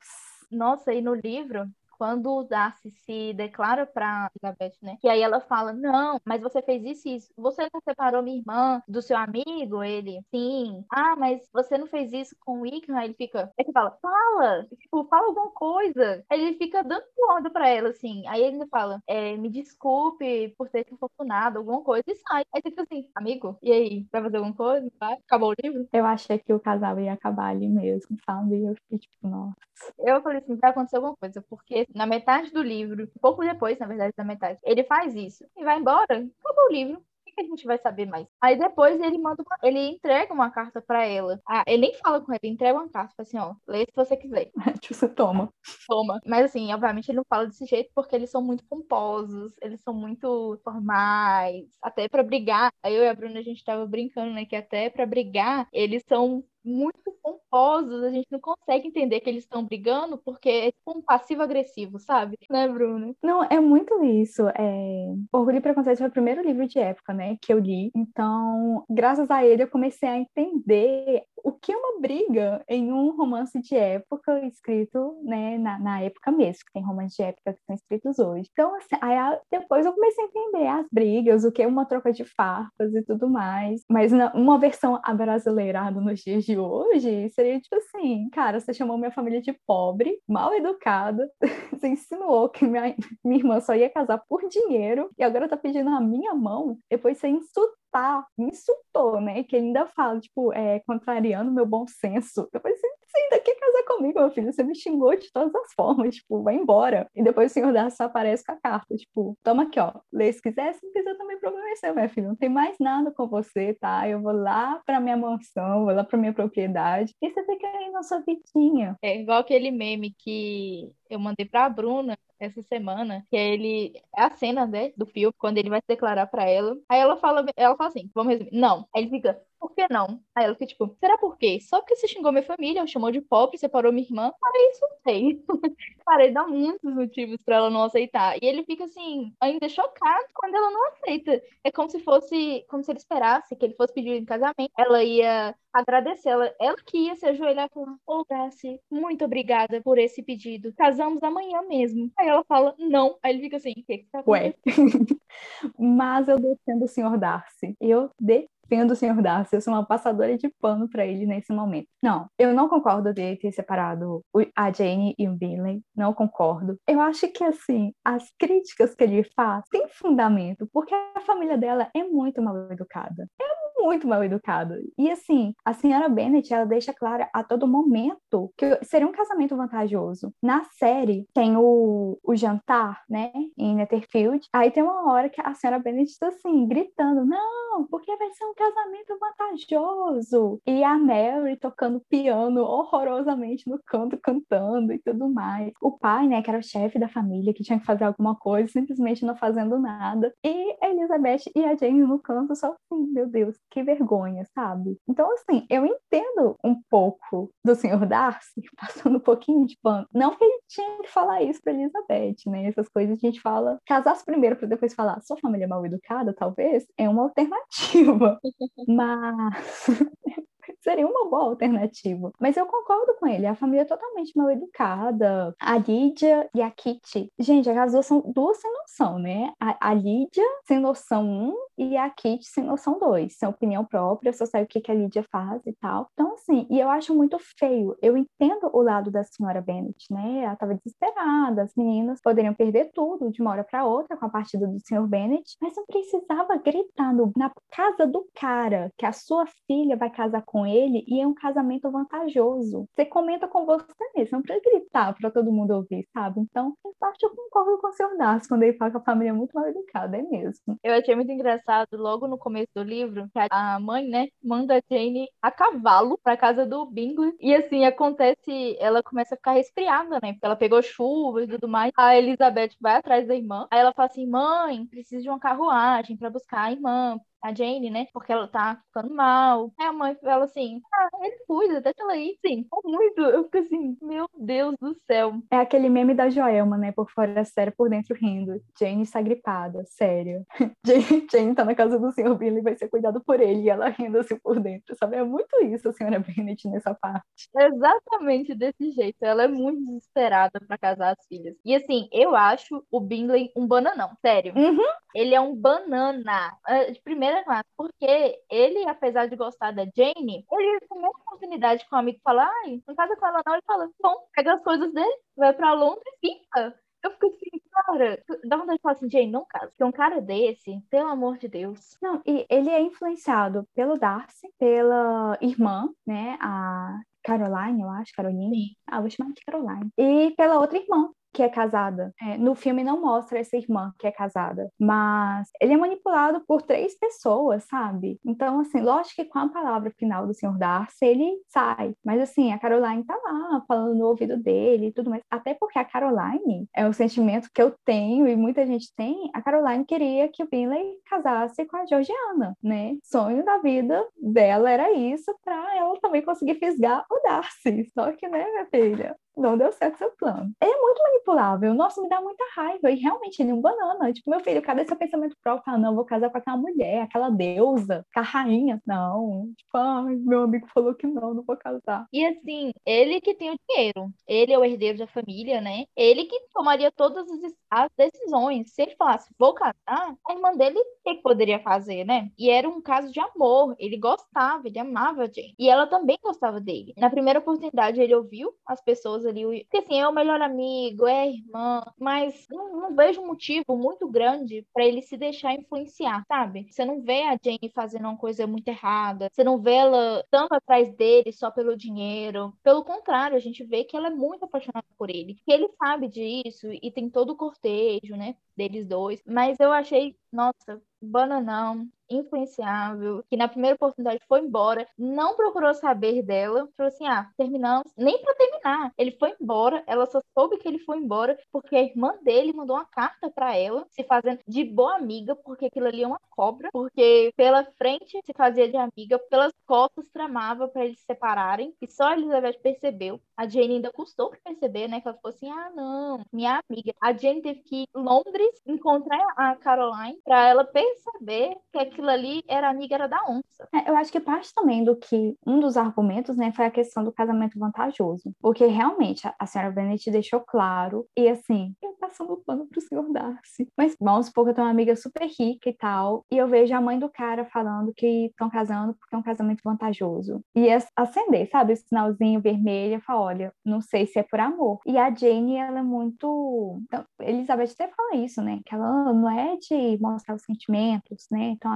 Speaker 1: Nossa, e no livro quando o Darcy se declara para Elizabeth, né? E aí ela fala: Não, mas você fez isso e isso. Você não separou minha irmã do seu amigo? Ele, sim. Ah, mas você não fez isso com o? Aí ele fica. Aí ele fala: Fala, tipo, fala alguma coisa. Aí ele fica dando ordem para ela, assim. Aí ele fala: é, Me desculpe por ter te infortunado, alguma coisa, e sai. Aí você fica assim: Amigo, e aí? Vai fazer alguma coisa? Vai? Acabou o livro?
Speaker 2: Eu achei que o casal ia acabar ali mesmo, sabe? Eu fiquei tipo, nossa.
Speaker 1: Eu falei assim: vai acontecer alguma coisa, porque na metade do livro, pouco depois, na verdade, da metade, ele faz isso e vai embora, acabou o livro. O que a gente vai saber mais? Aí depois ele manda uma, ele entrega uma carta para ela. Ah, ele nem fala com ela, ele entrega uma carta, assim, ó, lê se você quiser.
Speaker 2: tipo, você toma.
Speaker 1: Toma. Mas assim, obviamente ele não fala desse jeito porque eles são muito pomposos, eles são muito formais, até para brigar. Aí eu e a Bruna a gente tava brincando, né, que até para brigar, eles são muito pomposos, a gente não consegue entender que eles estão brigando porque é tipo um passivo-agressivo, sabe? Né, Bruno?
Speaker 2: Não, é muito isso. É... Orgulho e Preconceito foi o primeiro livro de época, né, que eu li. Então, graças a ele, eu comecei a entender o que é uma briga em um romance de época escrito, né, na, na época mesmo, que tem romances de época que são escritos hoje. Então, assim, aí depois eu comecei a entender as brigas, o que é uma troca de farpas e tudo mais. Mas uma versão abrasileirada nos dias de hoje seria tipo assim, cara, você chamou minha família de pobre, mal educada, você insinuou que minha, minha irmã só ia casar por dinheiro e agora tá pedindo a minha mão, depois você insultou insultar, me insultou, né? Que ele ainda fala, tipo, é, contrariando meu bom senso. Eu falei assim, você ainda quer casar comigo, meu filho? Você me xingou de todas as formas, tipo, vai embora. E depois o senhor Darcy aparece com a carta, tipo, toma aqui, ó, lê se quiser, se não quiser também problema é seu, meu filho, não tem mais nada com você, tá? Eu vou lá pra minha mansão, vou lá pra minha propriedade, e você fica aí na sua vidinha.
Speaker 1: É igual aquele meme que eu mandei pra Bruna, essa semana, que ele é a cena, né, do filme, quando ele vai se declarar para ela. Aí ela fala, ela fala assim, vamos resumir. Não. Aí ele fica, por que não? Aí ela fica tipo, será por quê? Só porque você xingou minha família, chamou de pobre, separou minha irmã? Aí isso não sei. Ele dá muitos motivos para ela não aceitar. E ele fica assim, ainda chocado quando ela não aceita. É como se fosse, como se ele esperasse que ele fosse pedir em casamento. Ela ia agradecer, ela, ela que ia se ajoelhar e falar, ô oh, Darcy, muito obrigada por esse pedido. Casamos amanhã mesmo. Aí ela fala, não. Aí ele fica assim, o que, que tá
Speaker 2: acontecendo? Ué. Mas eu defendo o senhor Darcy. Eu defendo defendo o senhor Darcy, eu sou uma passadora de pano para ele nesse momento. Não, eu não concordo dele ter separado a Jane e o Billy, não concordo. Eu acho que, assim, as críticas que ele faz têm fundamento, porque a família dela é muito mal educada. É muito mal educada. E assim, a senhora Bennet, ela deixa claro a todo momento que seria um casamento vantajoso. Na série, tem o, o jantar, né, em Netherfield. Aí tem uma hora que a senhora Bennet está assim, gritando: Não, porque vai ser um casamento vantajoso. E a Mary tocando piano horrorosamente no canto, cantando e tudo mais. O pai, né, que era o chefe da família, que tinha que fazer alguma coisa, simplesmente não fazendo nada. E a Elizabeth e a Jane no canto, só assim, meu Deus, que vergonha, sabe? Então, assim, eu entendo um pouco do senhor Darcy, passando um pouquinho de pano. Não que ele tinha que falar isso pra Elizabeth, né? Essas coisas a gente fala, casasse primeiro para depois falar, sua família é mal educada, talvez, é uma alternativa. Mas seria uma boa alternativa. Mas eu concordo com ele, a família é totalmente mal educada. A Lídia e a Kitty. Gente, as duas são duas sem noção, né? A, a Lídia sem noção um e a Kitty sem noção dois. Sem opinião própria, só sabe o que, que a Lídia faz e tal. Então, assim, e eu acho muito feio. Eu entendo o lado da senhora Bennet, né? Ela estava desesperada, as meninas poderiam perder tudo de uma hora para outra com a partida do senhor Bennet, mas não precisava gritar no, na casa do cara que a sua filha vai casar com ele ele e é um casamento vantajoso. Você comenta com você mesmo, não precisa gritar para todo mundo ouvir, sabe? Então, em parte eu concordo com o senhor Darcy quando ele fala que a família é muito mal educada, é mesmo.
Speaker 1: Eu achei muito engraçado logo no começo do livro que a mãe, né, manda a Jane a cavalo para casa do Bingley e assim acontece, ela começa a ficar resfriada, né? Porque ela pegou chuva e tudo mais. A Elizabeth vai atrás da irmã. Aí ela fala assim: "Mãe, preciso de uma carruagem para buscar a irmã, a Jane, né? Porque ela tá ficando mal. Aí a mãe fala assim: ah, ele cuida, deixa ela ir. Sim, muito. Eu fico assim, meu Deus do céu.
Speaker 2: É aquele meme da Joelma, né? Por fora é sério, por dentro rindo. Jane está gripada, sério. Jane, Jane tá na casa do senhor Billy e vai ser cuidado por ele. E ela rindo assim por dentro, sabe? É muito isso, a senhora Bennet, nessa parte.
Speaker 1: exatamente desse jeito. Ela é muito desesperada para casar as filhas. E assim, eu acho o Bingley um bananão, sério.
Speaker 2: Uhum.
Speaker 1: Ele é um banana. Ah, de primeira Porque ele, apesar de gostar da Jane, ele tem uma oportunidade com o amigo fala, ai, não casa com ela não. Ele fala, bom, pega as coisas dele, vai pra Londres e fica. Eu fico assim, cara, dá vontade de falar assim, Jane, não casa. Porque um cara desse, pelo amor de Deus.
Speaker 2: Não, e ele é influenciado pelo Darcy, pela irmã, né, a Caroline, eu acho, Caroline. Sim. Ah, vou chamar de Caroline. E pela outra irmã, que é casada. É, no filme não mostra essa irmã que é casada, mas ele é manipulado por três pessoas, sabe? Então, assim, lógico que com a palavra final do Senhor Darcy, ele sai. Mas, assim, a Caroline tá lá, falando no ouvido dele e tudo mais. Até porque a Caroline é um sentimento que eu tenho e muita gente tem. A Caroline queria que o Binley casasse com a Georgiana, né? Sonho da vida dela era isso, pra ela também conseguir fisgar o Darcy. Só que, né, minha filha? Não deu certo seu plano. Ele é muito manipulável, nossa, me dá muita raiva, e realmente ele é um banana, tipo, meu filho, cadê seu pensamento próprio? Ah, não, vou casar com aquela mulher, aquela deusa, com a rainha, não, tipo, ai, meu amigo falou que não, não vou casar.
Speaker 1: E assim, ele que tem o dinheiro, ele é o herdeiro da família, né, ele que tomaria todas as decisões, se ele falasse, vou casar, a irmã dele, que poderia fazer, né? E era um caso de amor, ele gostava, ele amava a Jane, e ela também gostava dele. Na primeira oportunidade, ele ouviu as pessoas pessoas ali. Porque assim, é o melhor amigo, é a irmã, mas não, não vejo motivo muito grande para ele se deixar influenciar, sabe? Você não vê a Jane fazendo uma coisa muito errada, você não vê ela tanto atrás dele só pelo dinheiro. Pelo contrário, a gente vê que ela é muito apaixonada por ele. Que ele sabe disso e tem todo o cortejo, né? Deles dois. Mas eu achei, nossa, bananão, influenciável, que na primeira oportunidade foi embora, não procurou saber dela, falou assim: ah, terminamos, nem para terminar. Ele foi embora, ela só soube que ele foi embora porque a irmã dele mandou uma carta para ela, se fazendo de boa amiga, porque aquilo ali é uma cobra, porque pela frente se fazia de amiga, pelas costas tramava para eles se separarem, e só a Elizabeth percebeu. A Jane ainda custou pra perceber, né? Que ela ficou assim: ah, não, minha amiga. A Jane teve que ir em Londres encontrar a Caroline para ela perceber que aquilo ali era amiga era da onça.
Speaker 2: É, eu acho que parte também do que um dos argumentos, né, foi a questão do casamento vantajoso, porque realmente a, a senhora Bennet deixou claro e assim, eu passando pano pro senhor Darcy. Mas vamos supor que eu tenho uma amiga super rica e tal, e eu vejo a mãe do cara falando que estão casando porque é um casamento vantajoso. E acender, sabe, o sinalzinho vermelho, e falar, olha, não sei se é por amor. E a Jane, ela é muito, então, Elizabeth até fala isso, né, que ela não é de mostrar os sentimentos, né, tão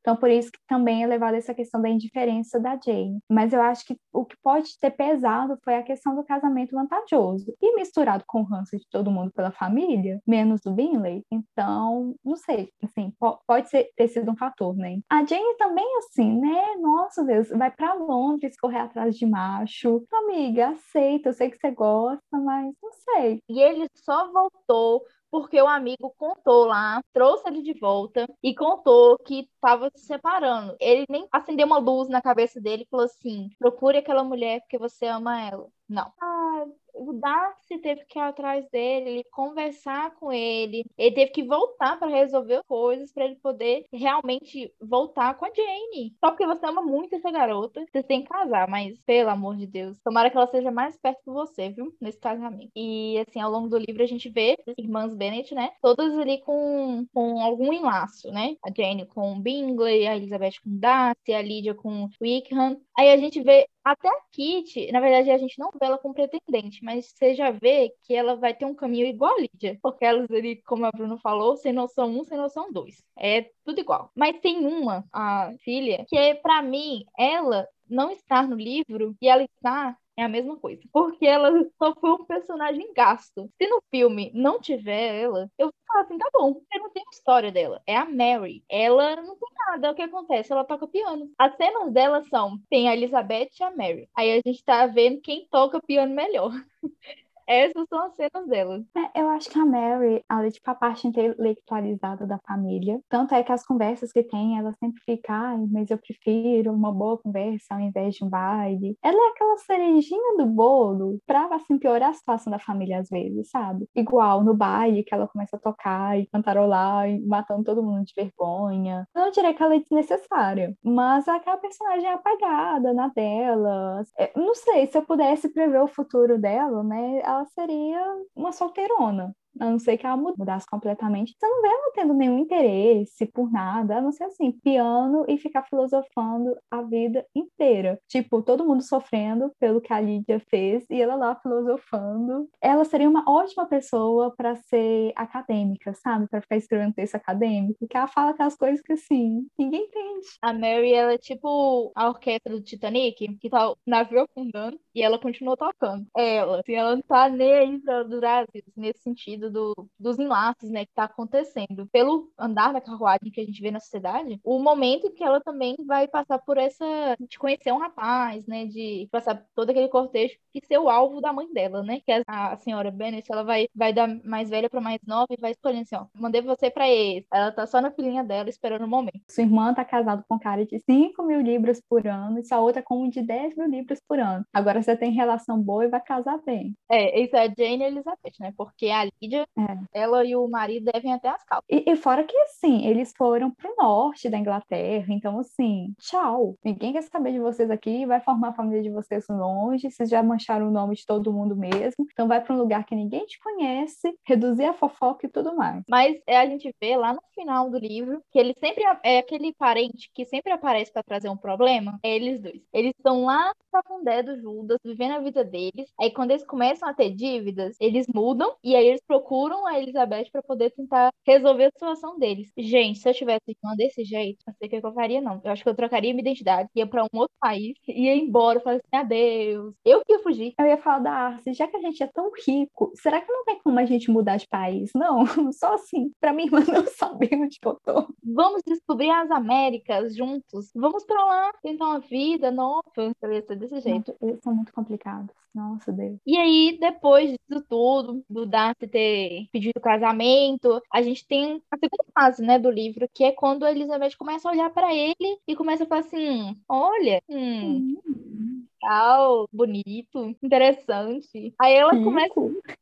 Speaker 2: Então, por isso que também é levada essa questão da indiferença da Jane. Mas eu acho que o que pode ter pesado foi a questão do casamento vantajoso. E misturado com o ranço de todo mundo pela família, menos do Binley. Então, não sei, assim, pode ser, ter sido um fator, né? A Jane também, assim, né? Nossa Deus, vai para Londres correr atrás de macho. Amiga, aceita, eu sei que você gosta, mas não sei.
Speaker 1: E ele só voltou porque o amigo contou lá, trouxe ele de volta e contou que estava se separando. Ele nem acendeu uma luz na cabeça dele e falou assim: procure aquela mulher porque você ama ela. Não. Ah, o Darcy teve que ir atrás dele, conversar com ele, ele teve que voltar para resolver coisas para ele poder realmente voltar com a Jane. Só porque você ama muito essa garota, você tem que casar, mas pelo amor de Deus, tomara que ela seja mais perto de você, viu? Nesse casamento. E assim, ao longo do livro a gente vê as irmãs Bennet, né? Todas ali com, com algum enlaço, né? A Jane com Bingley, a Elizabeth com Darcy, a Lydia com Wickham. Aí a gente vê até a Kitty, na verdade, a gente não vê ela como pretendente, mas você já vê que ela vai ter um caminho igual a Lídia. Porque elas ali, como a Bruna falou, sem noção um, sem noção dois. É tudo igual. Mas tem uma, a filha, que é, para mim, ela não estar no livro e ela estar é a mesma coisa. Porque ela só foi um personagem gasto. Se no filme não tiver ela, eu falo assim, tá bom, porque não tem história dela. É a Mary. Ela não tem nada. O que acontece? Ela toca piano. As cenas dela são, tem a Elizabeth e a Mary. Aí a gente tá vendo quem toca piano melhor. Essas são as cenas dela.
Speaker 2: É, eu acho que a Mary, ela é tipo a parte intelectualizada da família. Tanto é que as conversas que tem, ela sempre fica, ai, mas eu prefiro uma boa conversa ao invés de um baile. Ela é aquela cerejinha do bolo pra, assim, piorar a situação da família às vezes, sabe? Igual no baile, que ela começa a tocar e cantarolar e matando todo mundo de vergonha. Eu não diria que ela é desnecessária, mas é aquela personagem apagada na dela. É, não sei, se eu pudesse prever o futuro dela, né? Ela ela seria uma solteirona a não ser que ela mudasse completamente. Você não vê ela tendo nenhum interesse por nada, a não ser assim, piano e ficar filosofando a vida inteira. Tipo, todo mundo sofrendo pelo que a Lídia fez e ela lá filosofando. Ela seria uma ótima pessoa para ser acadêmica, sabe? Para ficar escrevendo texto acadêmico, porque ela fala aquelas coisas que assim, ninguém entende.
Speaker 1: A Mary, ela é tipo a orquestra do Titanic, que tá o navio afundando e ela continua tocando. Ela, assim, ela não tá nem aí pra durar nesse sentido do, dos enlaces, né, que está acontecendo. Pelo andar da carruagem que a gente vê na sociedade, o momento que ela também vai passar por essa de conhecer um rapaz, né, de passar por todo aquele cortejo e ser o alvo da mãe dela, né, que é a, a senhora Bennett, ela vai vai dar mais velha para mais nova e vai escolhendo assim, ó, mandei você para esse. Ela tá só na filhinha dela esperando o momento.
Speaker 2: Sua irmã tá casada com um cara de 5 mil libras por ano e sua outra com um de 10 mil libras por ano. Agora você tem relação boa e vai casar bem.
Speaker 1: É, isso é Jane e Elizabeth, né? Porque a Lídia é. ela e o marido devem até as calças.
Speaker 2: E, e, fora que, assim, eles foram pro norte da Inglaterra, então, assim, tchau. Ninguém quer saber de vocês aqui, vai formar a família de vocês longe, vocês já mancharam o nome de todo mundo mesmo, então vai para um lugar que ninguém te conhece, reduzir a fofoca e tudo mais.
Speaker 1: Mas é, a gente vê lá no final do livro que ele sempre é aquele parente que sempre aparece para trazer um problema, é eles dois. Eles estão lá na Fundé do Judas, vivendo a vida deles, aí quando eles começam a ter dívidas, eles mudam e aí eles procuram a Elizabeth para poder tentar resolver a situação deles. Gente, se eu tivesse irmã desse jeito, não sei o que eu faria, não. Eu acho que eu trocaria minha identidade, ia para um outro país, ia embora, falaria assim, adeus. Eu que ia fugir.
Speaker 2: Eu ia falar da Arce, já que a gente é tão rico, será que não tem como a gente mudar de país? Não, só assim, para minha irmã não saber onde eu tô.
Speaker 1: Vamos descobrir as Américas juntos. Vamos para lá, tentar uma vida nova. Eu ia ser desse jeito.
Speaker 2: são muito complicados. Nossa, Deus.
Speaker 1: E aí, depois disso tudo, do Darcy ter pedido casamento, a gente tem a segunda fase, né, do livro, que é quando a Elizabeth começa a olhar para ele e começa a falar assim: olha, hum, hum tal, bonito, interessante. Aí ela rico. começa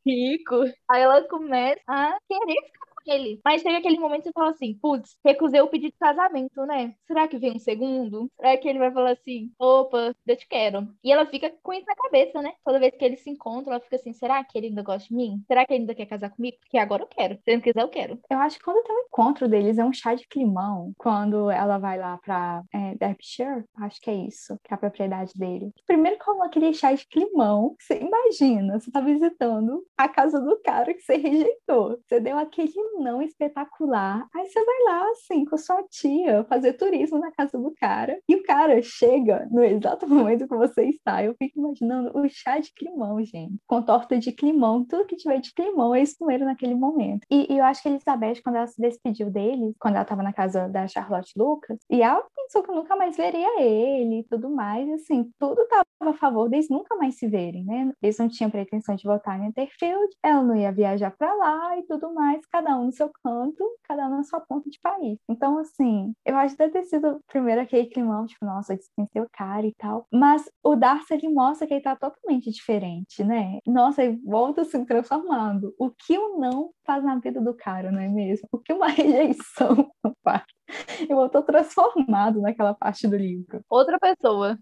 Speaker 1: rico. Aí ela começa a querer ficar ele. Mas teve aquele momento que você fala assim, putz, recusei o pedido de casamento, né? Será que vem um segundo? Será que ele vai falar assim, opa, eu te quero? E ela fica com isso na cabeça, né? Toda vez que eles se encontram, ela fica assim, será que ele ainda gosta de mim? Será que ele ainda quer casar comigo? Porque agora eu quero. Se ele não quiser, eu quero.
Speaker 2: Eu acho que quando tem um encontro deles, é um chá de climão. Quando ela vai lá pra é, Derbyshire, acho que é isso, que é a propriedade dele. Primeiro como aquele chá de climão, você imagina, você tá visitando a casa do cara que você rejeitou. Você deu aquele não espetacular. Aí você vai lá, assim, com sua tia, fazer turismo na casa do cara. E o cara chega no exato momento que você está. Eu fico imaginando o chá de climão, gente. Com torta de climão, tudo que tiver de climão, eles comeram naquele momento. E, e eu acho que a Elizabeth, quando ela se despediu dele, quando ela estava na casa da Charlotte Lucas, e ela pensou que nunca mais veria ele e tudo mais. Assim, tudo estava a favor deles nunca mais se verem, né? Eles não tinham pretensão de voltar em Interfield, ela não ia viajar para lá e tudo mais, cada um no seu canto, cada um na sua ponta de país. Então, assim, eu acho que deve ter sido primeiro aquele climão, tipo, nossa, dispensei o cara e tal. Mas o Darcy, ele mostra que ele tá totalmente diferente, né? Nossa, ele volta se transformando. O que o não faz na vida do cara, não é mesmo? O que uma rejeição faz? Eu voltou transformado naquela parte do livro.
Speaker 1: Outra pessoa.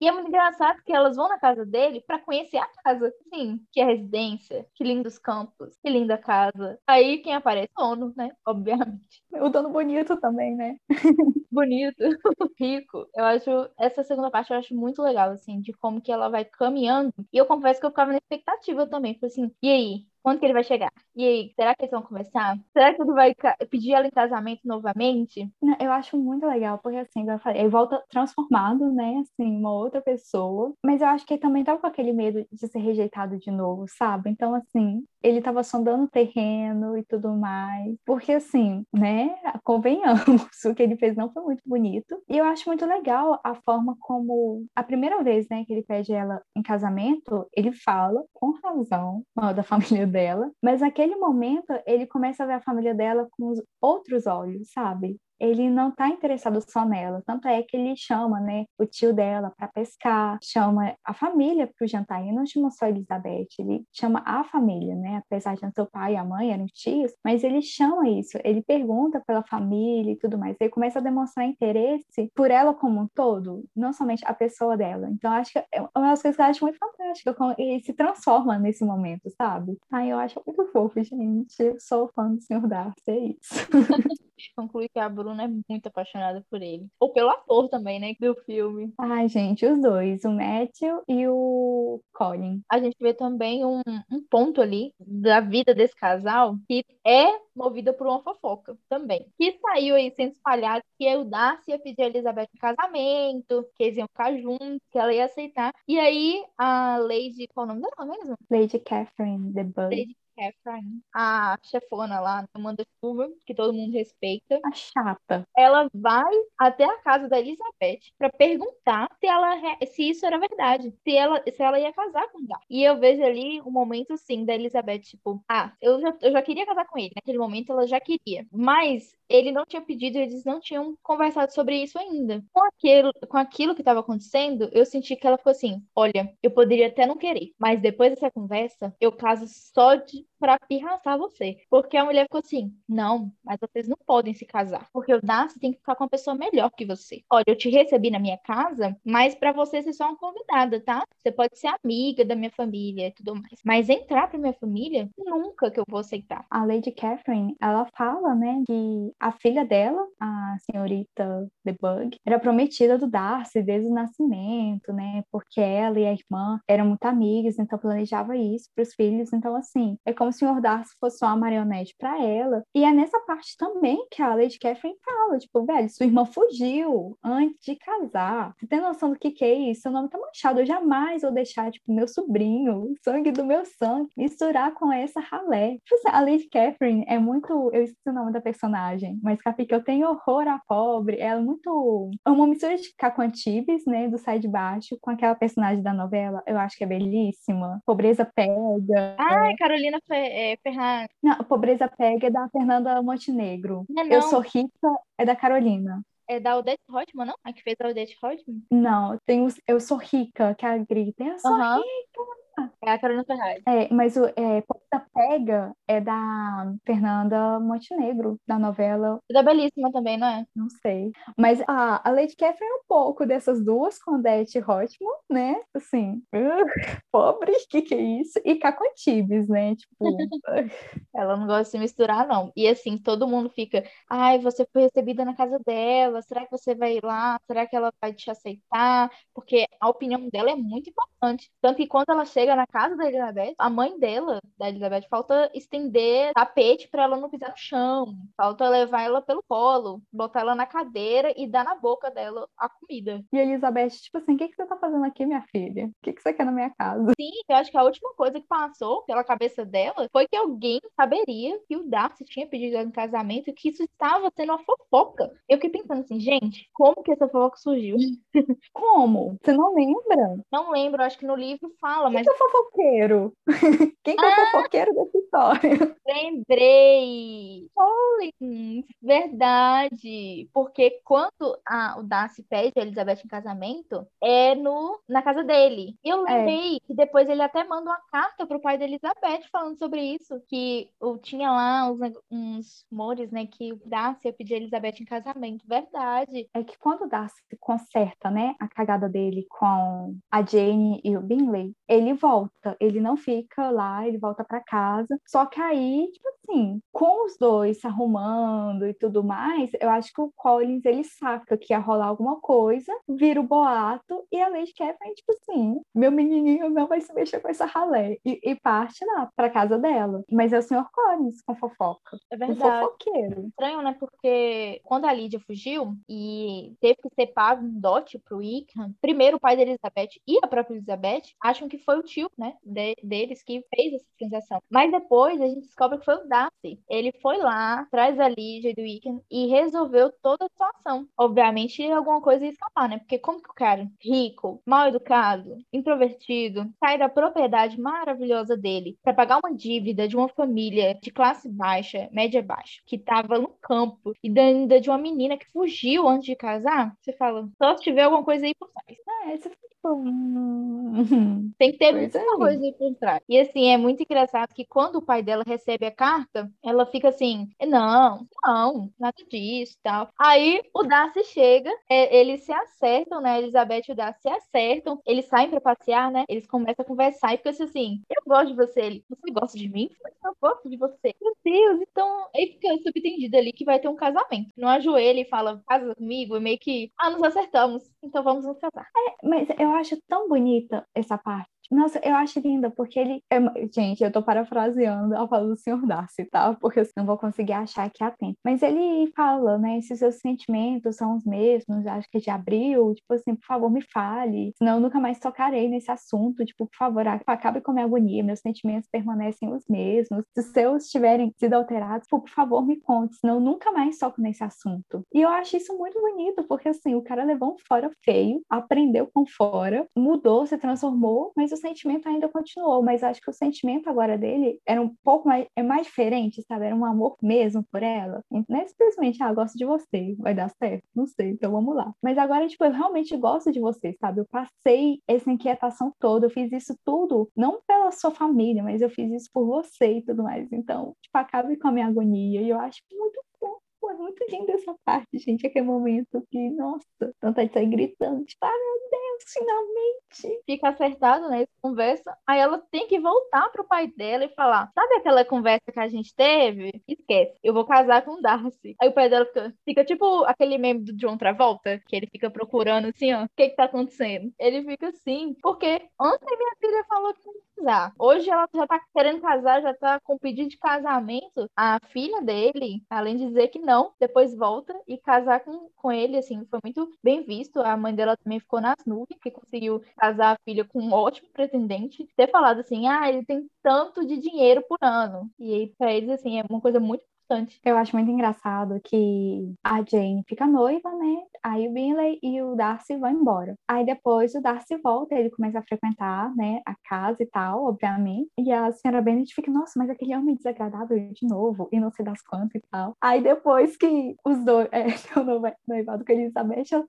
Speaker 1: E é muito engraçado que elas vão na casa dele para conhecer a casa. Sim, que é residência, que lindos campos, que linda casa. Aí quem aparece? O dono, né? Obviamente.
Speaker 2: O dono bonito também, né?
Speaker 1: bonito, rico. Eu acho essa segunda parte eu acho muito legal assim, de como que ela vai caminhando. E eu confesso que eu ficava na expectativa também, falei assim, e aí, Quando que ele vai chegar? E aí, será que eles vão conversar? Será que ele vai pedir ela em casamento novamente?
Speaker 2: Eu acho muito legal, porque assim, eu falei, ele volta transformado, né? Assim, uma outra pessoa. Mas eu acho que ele também tava com aquele medo de ser rejeitado de novo, sabe? Então, assim, ele tava sondando o terreno e tudo mais. Porque, assim, né? Convenhamos, o que ele fez não foi muito bonito. E eu acho muito legal a forma como, a primeira vez, né, que ele pede ela em casamento, ele fala com razão da família dela, mas naquele momento ele começa a ver a família dela com outros olhos, sabe? Ele não está interessado só nela. Tanto é que ele chama, né, o tio dela para pescar, chama a família para o jantar. Ele não chama só Elizabeth, ele chama a família, né? Apesar de seu pai e a mãe eram tios, mas ele chama isso. Ele pergunta pela família e tudo mais. Ele começa a demonstrar interesse por ela como um todo, não somente a pessoa dela. Então, acho que é uma das coisas que eu acho muito fantástica. Ele se transforma nesse momento, sabe? Ai, eu acho muito fofo, gente. Eu sou fã do Senhor Darcy, é isso.
Speaker 1: conclui que a Bruna é muito apaixonada por ele. Ou pelo ator também, né, do filme.
Speaker 2: Ai, gente, os dois, o Matthew e o Colin.
Speaker 1: A gente vê também um, um ponto ali da vida desse casal que é movida por uma fofoca também. Que saiu aí sendo espalhado que o Darcy ia pedir a Elizabeth em casamento, que eles iam ficar juntos, que ela ia aceitar. E aí a Lady, qual é o nome dela mesmo?
Speaker 2: Lady Catherine the Bug.
Speaker 1: Lady Catherine, a chefona lá, Amanda Chuva, que todo mundo respeita.
Speaker 2: A chata.
Speaker 1: Ela vai até a casa da Elizabeth para perguntar se ela se isso era verdade, se ela se ela ia casar com o Dar. E eu vejo ali um momento sim da Elizabeth, tipo, ah, eu já, eu já queria casar com ele. Naquele momento ela já queria. Mas ele não tinha pedido, eles não tinham conversado sobre isso ainda. Com aquilo, com aquilo que estava acontecendo, eu senti que ela ficou assim: olha, eu poderia até não querer, mas depois dessa conversa, eu caso só de para pirraçar você. Porque a mulher ficou assim: não, mas vocês não podem se casar. Porque o Darcy tem que ficar com uma pessoa melhor que você. Olha, eu te recebi na minha casa, mas para você ser só uma convidada, tá? Você pode ser amiga da minha família e tudo mais. Mas entrar pra minha família, nunca que eu vou aceitar.
Speaker 2: A Lady Catherine, ela fala, né, que a filha dela, a senhorita The Bug, era prometida do Darcy desde o nascimento, né? Porque ela e a irmã eram muito amigas, então planejava isso para os filhos. Então, assim, é como o Sr. Darcy fosse só uma marionete para ela. E é nessa parte também que a Lady Catherine fala, tipo, velho, sua irmã fugiu antes de casar. Você tem noção do que que é isso? Seu nome tá manchado. Eu jamais vou deixar, tipo, meu sobrinho, sangue do meu sangue, misturar com essa ralé. Tipo assim, a Lady Catherine é muito... Eu esqueci o nome da personagem, mas Capi, que eu tenho horror à pobre. Ela é muito... É uma mistura de Caco Antibes, né, do Sai de Baixo, com aquela personagem da novela. Eu acho que é belíssima. Pobreza Pega.
Speaker 1: Ah, Carolina é, Ferrari.
Speaker 2: Não, Pobreza Pega é da Fernanda Montenegro. Não, não. Eu Sou Rica é da Carolina.
Speaker 1: É da Odette Rodman, não? A que fez a Odette Rodman?
Speaker 2: Não, tem os Eu Sou Rica, que é a grita. Eu sou uhum. rica!
Speaker 1: É a Carolina Ferrari.
Speaker 2: É, mas o é, Porta Pega é da Fernanda Montenegro, da novela.
Speaker 1: E da Belíssima também, não é?
Speaker 2: Não sei. Mas a, a Lady Catherine é um pouco dessas duas com Odete Hotman, né? Assim, uh, pobre, que que é isso? E Cacotibes, né? Tipo.
Speaker 1: Ela não gosta de se misturar, não. E assim, todo mundo fica, ai, você foi recebida na casa dela, será que você vai lá? Será que ela vai te aceitar? Porque a opinião dela é muito importante. Tanto que quando ela chega chega na casa da Elizabeth, a mãe dela, da Elizabeth, falta estender tapete para ela não pisar no chão. Falta levar ela pelo colo, botar ela na cadeira e dar na boca dela a comida.
Speaker 2: E a Elizabeth, tipo assim, o que, que você tá fazendo aqui, minha filha? O que, que você quer na minha casa?
Speaker 1: Sim, eu acho que a última coisa que passou pela cabeça dela foi que alguém saberia que o Darcy tinha pedido ela em casamento e que isso estava sendo uma fofoca. Eu fiquei pensando assim, gente, como que essa fofoca surgiu?
Speaker 2: como? Você não lembra?
Speaker 1: Não lembro, acho que no livro fala, mas
Speaker 2: fofoqueiro? Quem que é o ah, fofoqueiro dessa história?
Speaker 1: Lembrei! Collins, verdade! Porque quando a, o Darcy pede a Elizabeth em casamento, é no, na casa dele. E eu é. lembrei é. que depois ele até manda uma carta pro pai da Elizabeth falando sobre isso, que o, tinha lá uns, uns rumores, né, que o Darcy ia pedir a Elizabeth em casamento. Verdade.
Speaker 2: É que quando o Darcy conserta, né, a cagada dele com a Jane e o Bingley, ele volta, ele não fica lá, ele volta para casa. Só que aí, tipo assim, com os dois se arrumando e tudo mais, eu acho que o Collins ele saca que ia rolar alguma coisa, vira o boato e a Lady Catherine, tipo assim, meu menininho não vai se mexer com essa ralé. E, e parte lá pra casa dela. Mas é o Sr. Collins com fofoca.
Speaker 1: É verdade.
Speaker 2: O fofoqueiro.
Speaker 1: Estranho, né? Porque quando a Lídia fugiu e teve que ser pago um dote pro Wickham, primeiro o pai da Elizabeth e a própria Elizabeth acham que foi o tio, né, de, deles que fez essa transação. Mas depois a gente descobre que foi o Darcy. Ele foi lá, traz a Lídia do Wickham e resolveu toda a situação. Obviamente, alguma coisa ia escapar, né? Porque como que o cara, rico, mal educado, introvertido, sai da propriedade maravilhosa dele para pagar uma dívida de uma família de classe baixa, média baixa, que tava no campo e ainda de uma menina que fugiu antes de casar? Você fala, só se tiver alguma coisa aí por trás.
Speaker 2: É, você Hum.
Speaker 1: Tem que ter
Speaker 2: Pois
Speaker 1: muita
Speaker 2: é.
Speaker 1: coisa aí por trás. E assim, é muito engraçado que quando o pai dela recebe a carta, ela fica assim: não, não, nada disso tal. Aí o Darcy chega, é, eles se acertam, né? Elizabeth e o Darcy se acertam, eles saem pra passear, né? Eles começam a conversar e fica assim: eu gosto de você. Ele, você gosta de mim? Eu gosto de você. Meu Deus, então. Aí fica subentendido ali que vai ter um casamento. Não ajoelha e fala, casa comigo, e meio que, ah, nos acertamos, então vamos nos casar.
Speaker 2: Mas eu acho tão bonita essa parte. Nossa, eu acho linda, porque ele. é- gente, eu tô parafraseando a fala do Sr. Darcy, tá? Porque eu não vou conseguir achar aqui a tempo. Mas ele fala, né? Se seus sentimentos são os mesmos, acho que de abril, tipo assim, por favor, me fale. Senão eu nunca mais tocarei nesse assunto. Tipo, por favor, acabe com a minha agonia. Meus sentimentos permanecem os mesmos. Se os seus tiverem sido alterados, por favor, me conte. Senão eu nunca mais toco nesse assunto. E eu acho isso muito bonito, porque assim, o cara levou um fora feio, aprendeu com fora, mudou, se transformou, mas o sentimento ainda continuou. Mas acho que o sentimento agora dele era um pouco mais, é mais diferente, sabe? Era um amor mesmo por ela. Não é simplesmente, ah, gosto de você, vai dar certo? Não sei, então vamos lá. Mas agora, tipo, eu realmente gosto de você, sabe? Eu passei essa inquietação toda, eu fiz isso tudo, não pela sua família, mas eu fiz isso por você e tudo mais. Então, tipo, acabe com a minha agonia. E eu acho muito fofo, é muito linda essa parte, gente. Aquele momento que, nossa, tanta sair gritando, tipo, ah, meu Deus, finalmente.
Speaker 1: fica acertado, né? Eles conversam. Aí ela tem que voltar pro pai dela e falar: Sabe aquela conversa que a gente teve? Esquece, eu vou casar com o Darcy. Aí o pai dela fica, fica tipo aquele meme do John Travolta, que ele fica procurando assim, ó, o que que tá acontecendo? Ele fica assim, porque ontem minha filha falou que casar. Hoje ela já tá querendo casar, já tá com pedido de casamento. A filha dele, além de dizer que não, depois volta e casar com, com ele, assim, foi muito bem visto. A mãe dela também ficou nas nuvens, que conseguiu casar a filha com um ótimo pretendente. Ter falado assim, ah, ele tem tanto de dinheiro por ano. E aí, pra eles, assim, é uma coisa muito importante.
Speaker 2: Eu acho muito engraçado que a Jane fica noiva, né? Aí o Binley e o Darcy vão embora. Aí depois o Darcy volta, ele começa a frequentar, né, a casa e tal, obviamente. E a senhora Bennet fica, nossa, mas aquele homem desagradável de novo, e não sei das quantas e tal. Aí depois que os dois, é, o noiva- noivado com Elizabeth, ela,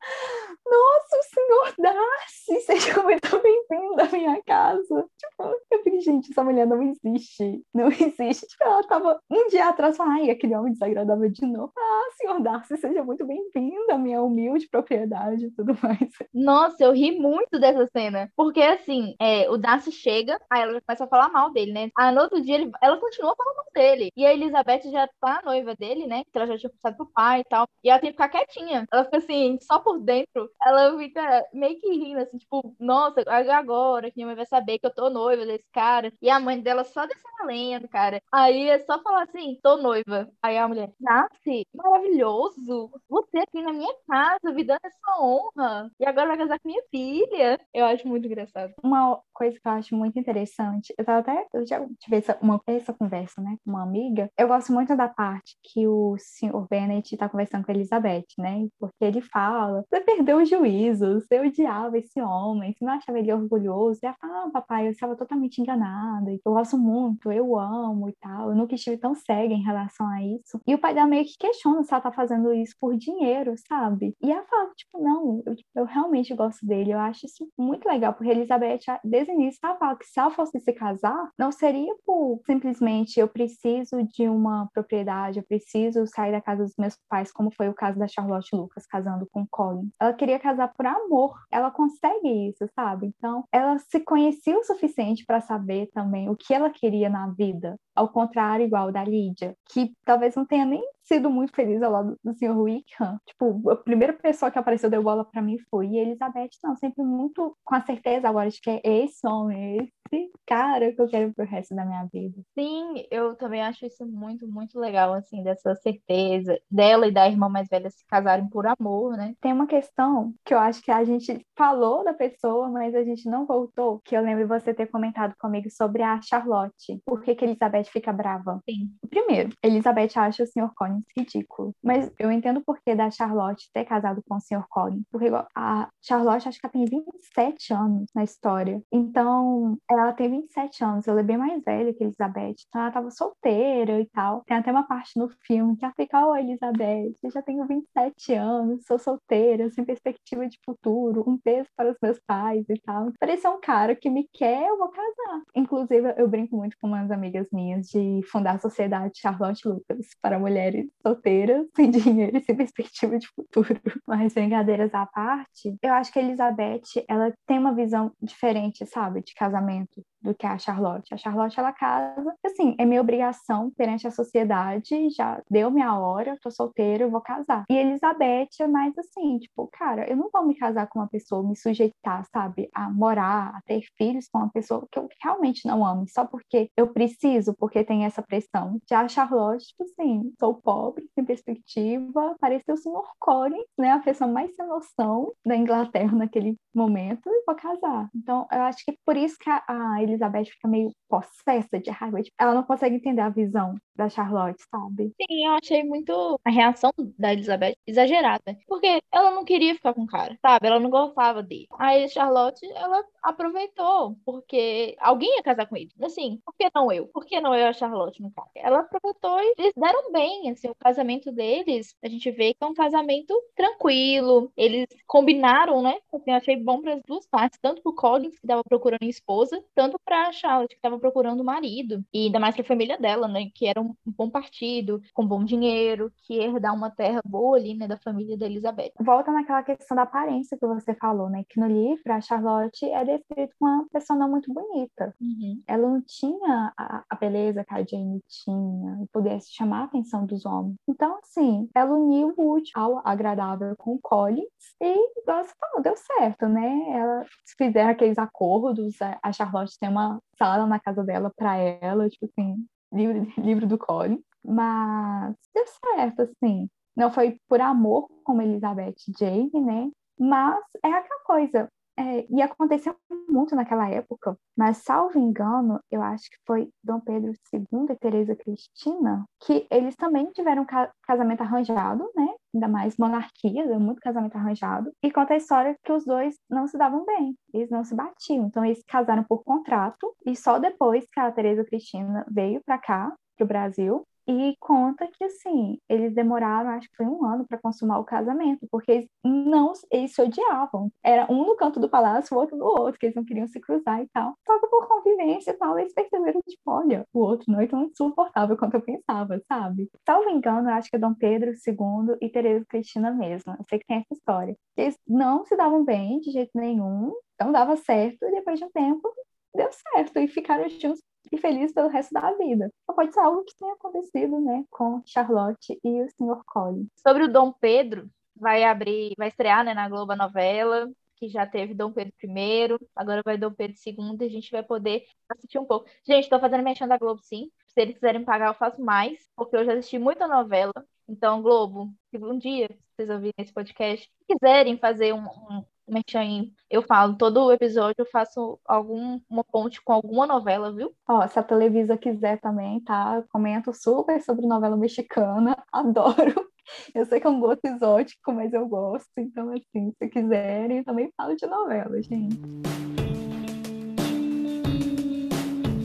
Speaker 2: nossa, o senhor Darcy, seja muito bem-vindo à minha casa. Tipo, eu fiquei, gente, essa mulher não existe. Não existe. Tipo, ela tava um dia atrás ai, aquele homem desagradável de novo. Ah, senhor Darcy, seja muito bem-vindo à minha humilde propriedade e tudo mais.
Speaker 1: Nossa, eu ri muito dessa cena. Porque, assim, é, o Darcy chega, aí ela começa a falar mal dele, né? Aí no outro dia ele- ela continua falando mal dele. E a Elizabeth já tá noiva dele, né? Que ela já tinha passado pro pai e tal. E ela tem que ficar quietinha. Ela fica assim, só por dentro. Ela fica meio que rindo, assim, tipo, nossa, agora que minha mãe vai saber que eu tô noiva desse cara. E a mãe dela só descendo a lenha do cara. Aí é só falar assim, tô noiva. Aí a mulher, Darcy, maravilhoso. Você aqui na minha casa, me dando essa honra. E agora vai casar com minha filha. Eu acho muito engraçado.
Speaker 2: Uma coisa que eu acho muito interessante, eu tava até, eu já tive essa, uma, essa conversa, né, com uma amiga. Eu gosto muito da parte que o Sr. Bennet tá conversando com a Elizabeth, né? Porque ele fala: você perdeu o juízo, você odiava esse homem, você não achava ele orgulhoso. E ela fala: ah, papai, eu estava totalmente enganada. Eu gosto muito, eu amo e tal. Eu nunca estive tão cega em relação a isso. E o pai dela meio que questiona se ela tá fazendo isso por dinheiro, sabe? E ela fala: tipo, não, eu, eu realmente gosto dele. Eu acho isso muito legal, porque Elizabeth, desde o início ela fala que se ela fosse se casar, não seria por simplesmente eu preciso de uma propriedade, eu preciso sair da casa dos meus pais, como foi o caso da Charlotte Lucas casando com Colin. Ela queria casar por amor. Ela consegue isso, sabe? Então, ela se conhecia o suficiente para saber também o que ela queria na vida, ao contrário igual da Lídia, que talvez não tenha nem sido muito feliz ao lado do Sr. Wickham. Tipo, a primeira pessoa que apareceu deu bola para mim foi Elizabeth, não, sempre muito com a certeza agora de que é esse homem, esse cara que eu quero pro resto da minha vida.
Speaker 1: Sim, eu também acho isso muito, muito legal, assim, dessa certeza dela e da irmã mais velha se casarem por amor, né?
Speaker 2: Tem uma questão que eu acho que a gente falou da pessoa, mas a gente não voltou, que eu lembro você ter comentado comigo sobre a Charlotte. Por que que Elizabeth fica brava?
Speaker 1: Sim.
Speaker 2: Primeiro, Elizabeth acha o Sr. Collins ridículo. Mas eu entendo o porquê da Charlotte ter casado com o Sr. Collins. Porque a Charlotte, acho que ela tem 27 anos na história. Então, ela tem 27 anos. Ela é bem mais velha que Elizabeth. Então, ela tava solteira e tal. Tem até uma parte no filme que ela fica, ô, Elizabeth, eu já tenho 27 anos, sou solteira, sem perspectiva de futuro, um peso para os meus pais e tal. Parece um cara que me quer, eu vou casar. Inclusive, eu brinco muito com umas amigas minhas de fundar a sociedade Charlotte Lucas para mulheres solteira, sem dinheiro e sem perspectiva de futuro. Mas brincadeiras à parte, eu acho que a Elizabeth, ela tem uma visão diferente, sabe, de casamento do que a Charlotte. A Charlotte, ela casa, assim, é minha obrigação perante a sociedade, já deu minha hora, tô solteira, eu vou casar. E Elizabeth é mais assim, tipo, cara, eu não vou me casar com uma pessoa, me sujeitar, sabe, a morar, a ter filhos com uma pessoa que eu realmente não amo, só porque eu preciso, porque tem essa pressão. Já a Charlotte, tipo assim, sou pobre, sem perspectiva, pareceu o Sr. Collins, né, a pessoa mais sem noção da Inglaterra naquele momento, e vou casar. Então, eu acho que por isso que a, Elizabeth fica meio possessa de. Tipo, ela não consegue entender a visão da Charlotte, sabe?
Speaker 1: Sim, eu achei muito a reação da Elizabeth exagerada. Porque ela não queria ficar com o cara, sabe? Ela não gostava dele. Aí Charlotte, ela aproveitou, porque alguém ia casar com ele. Assim, por que não eu? Por que não eu a Charlotte no caso? Ela aproveitou e eles deram bem, assim, o casamento deles, a gente vê que é um casamento tranquilo. Eles combinaram, né? Assim, eu achei bom para as duas partes, tanto pro Collins, que estava procurando esposa, tanto pra Charlotte, que estava procurando marido. E ainda mais pra família dela, né? Que era um bom partido, com bom dinheiro, que ia herdar uma terra boa ali, né? Da família da Elizabeth.
Speaker 2: Volta naquela questão da aparência que você falou, né? Que no livro a Charlotte é descrita como uma pessoa não muito bonita.
Speaker 1: Uhum.
Speaker 2: Ela não tinha a, a, beleza que a Jane tinha e pudesse chamar a atenção dos homens. Então, assim, ela uniu o útil ao agradável com o Collins e, igual você falou, deu certo, né? Ela fizeram aqueles acordos, a Charlotte tem uma sala na casa dela para ela, tipo assim, livro, livro do Colin. Mas deu certo, assim. Não foi por amor como Elizabeth Jane, né? Mas é aquela coisa. É, e aconteceu muito naquela época, mas salvo engano, eu acho que foi Dom Pedro II e Teresa Cristina, que eles também tiveram ca casamento arranjado, né? Ainda mais monarquia, deu muito casamento arranjado. E conta a história que os dois não se davam bem, eles não se batiam. Então eles casaram por contrato e só depois que a Teresa Cristina veio para cá, para o Brasil, e conta que, assim, eles demoraram, acho que foi um ano para consumar o casamento, porque eles não, eles se odiavam. Era um no canto do palácio, o outro no outro, que eles não queriam se cruzar e tal. Só que por convivência e tal, eles perceberam, tipo, olha, o outro não é tão insuportável quanto eu pensava, sabe? Salvo engano, acho que é Dom Pedro II e Teresa Cristina mesmo. Eu sei que tem essa história. Eles não se davam bem de jeito nenhum, não dava certo, e depois de um tempo deu certo e ficaram juntos e feliz pelo resto da vida. Ou pode ser algo que tenha acontecido, né, com Charlotte e o Sr. Collins.
Speaker 1: Sobre o Dom Pedro, vai abrir, vai estrear, né, na Globo a novela, que já teve Dom Pedro I, agora vai Dom Pedro II, e a gente vai poder assistir um pouco. Gente, estou fazendo mexendo da Globo, sim. Se eles quiserem pagar, eu faço mais, porque eu já assisti muita novela. Então, Globo, se um dia vocês ouvirem esse podcast, quiserem fazer um, um, merchan, eu falo, todo episódio eu faço alguma ponte com alguma novela, viu?
Speaker 2: Ó, se a Televisa quiser também, tá? Eu comento super sobre novela mexicana, adoro. Eu sei que é um gosto exótico, mas eu gosto. Então, assim, se quiserem, eu também falo de novela, gente.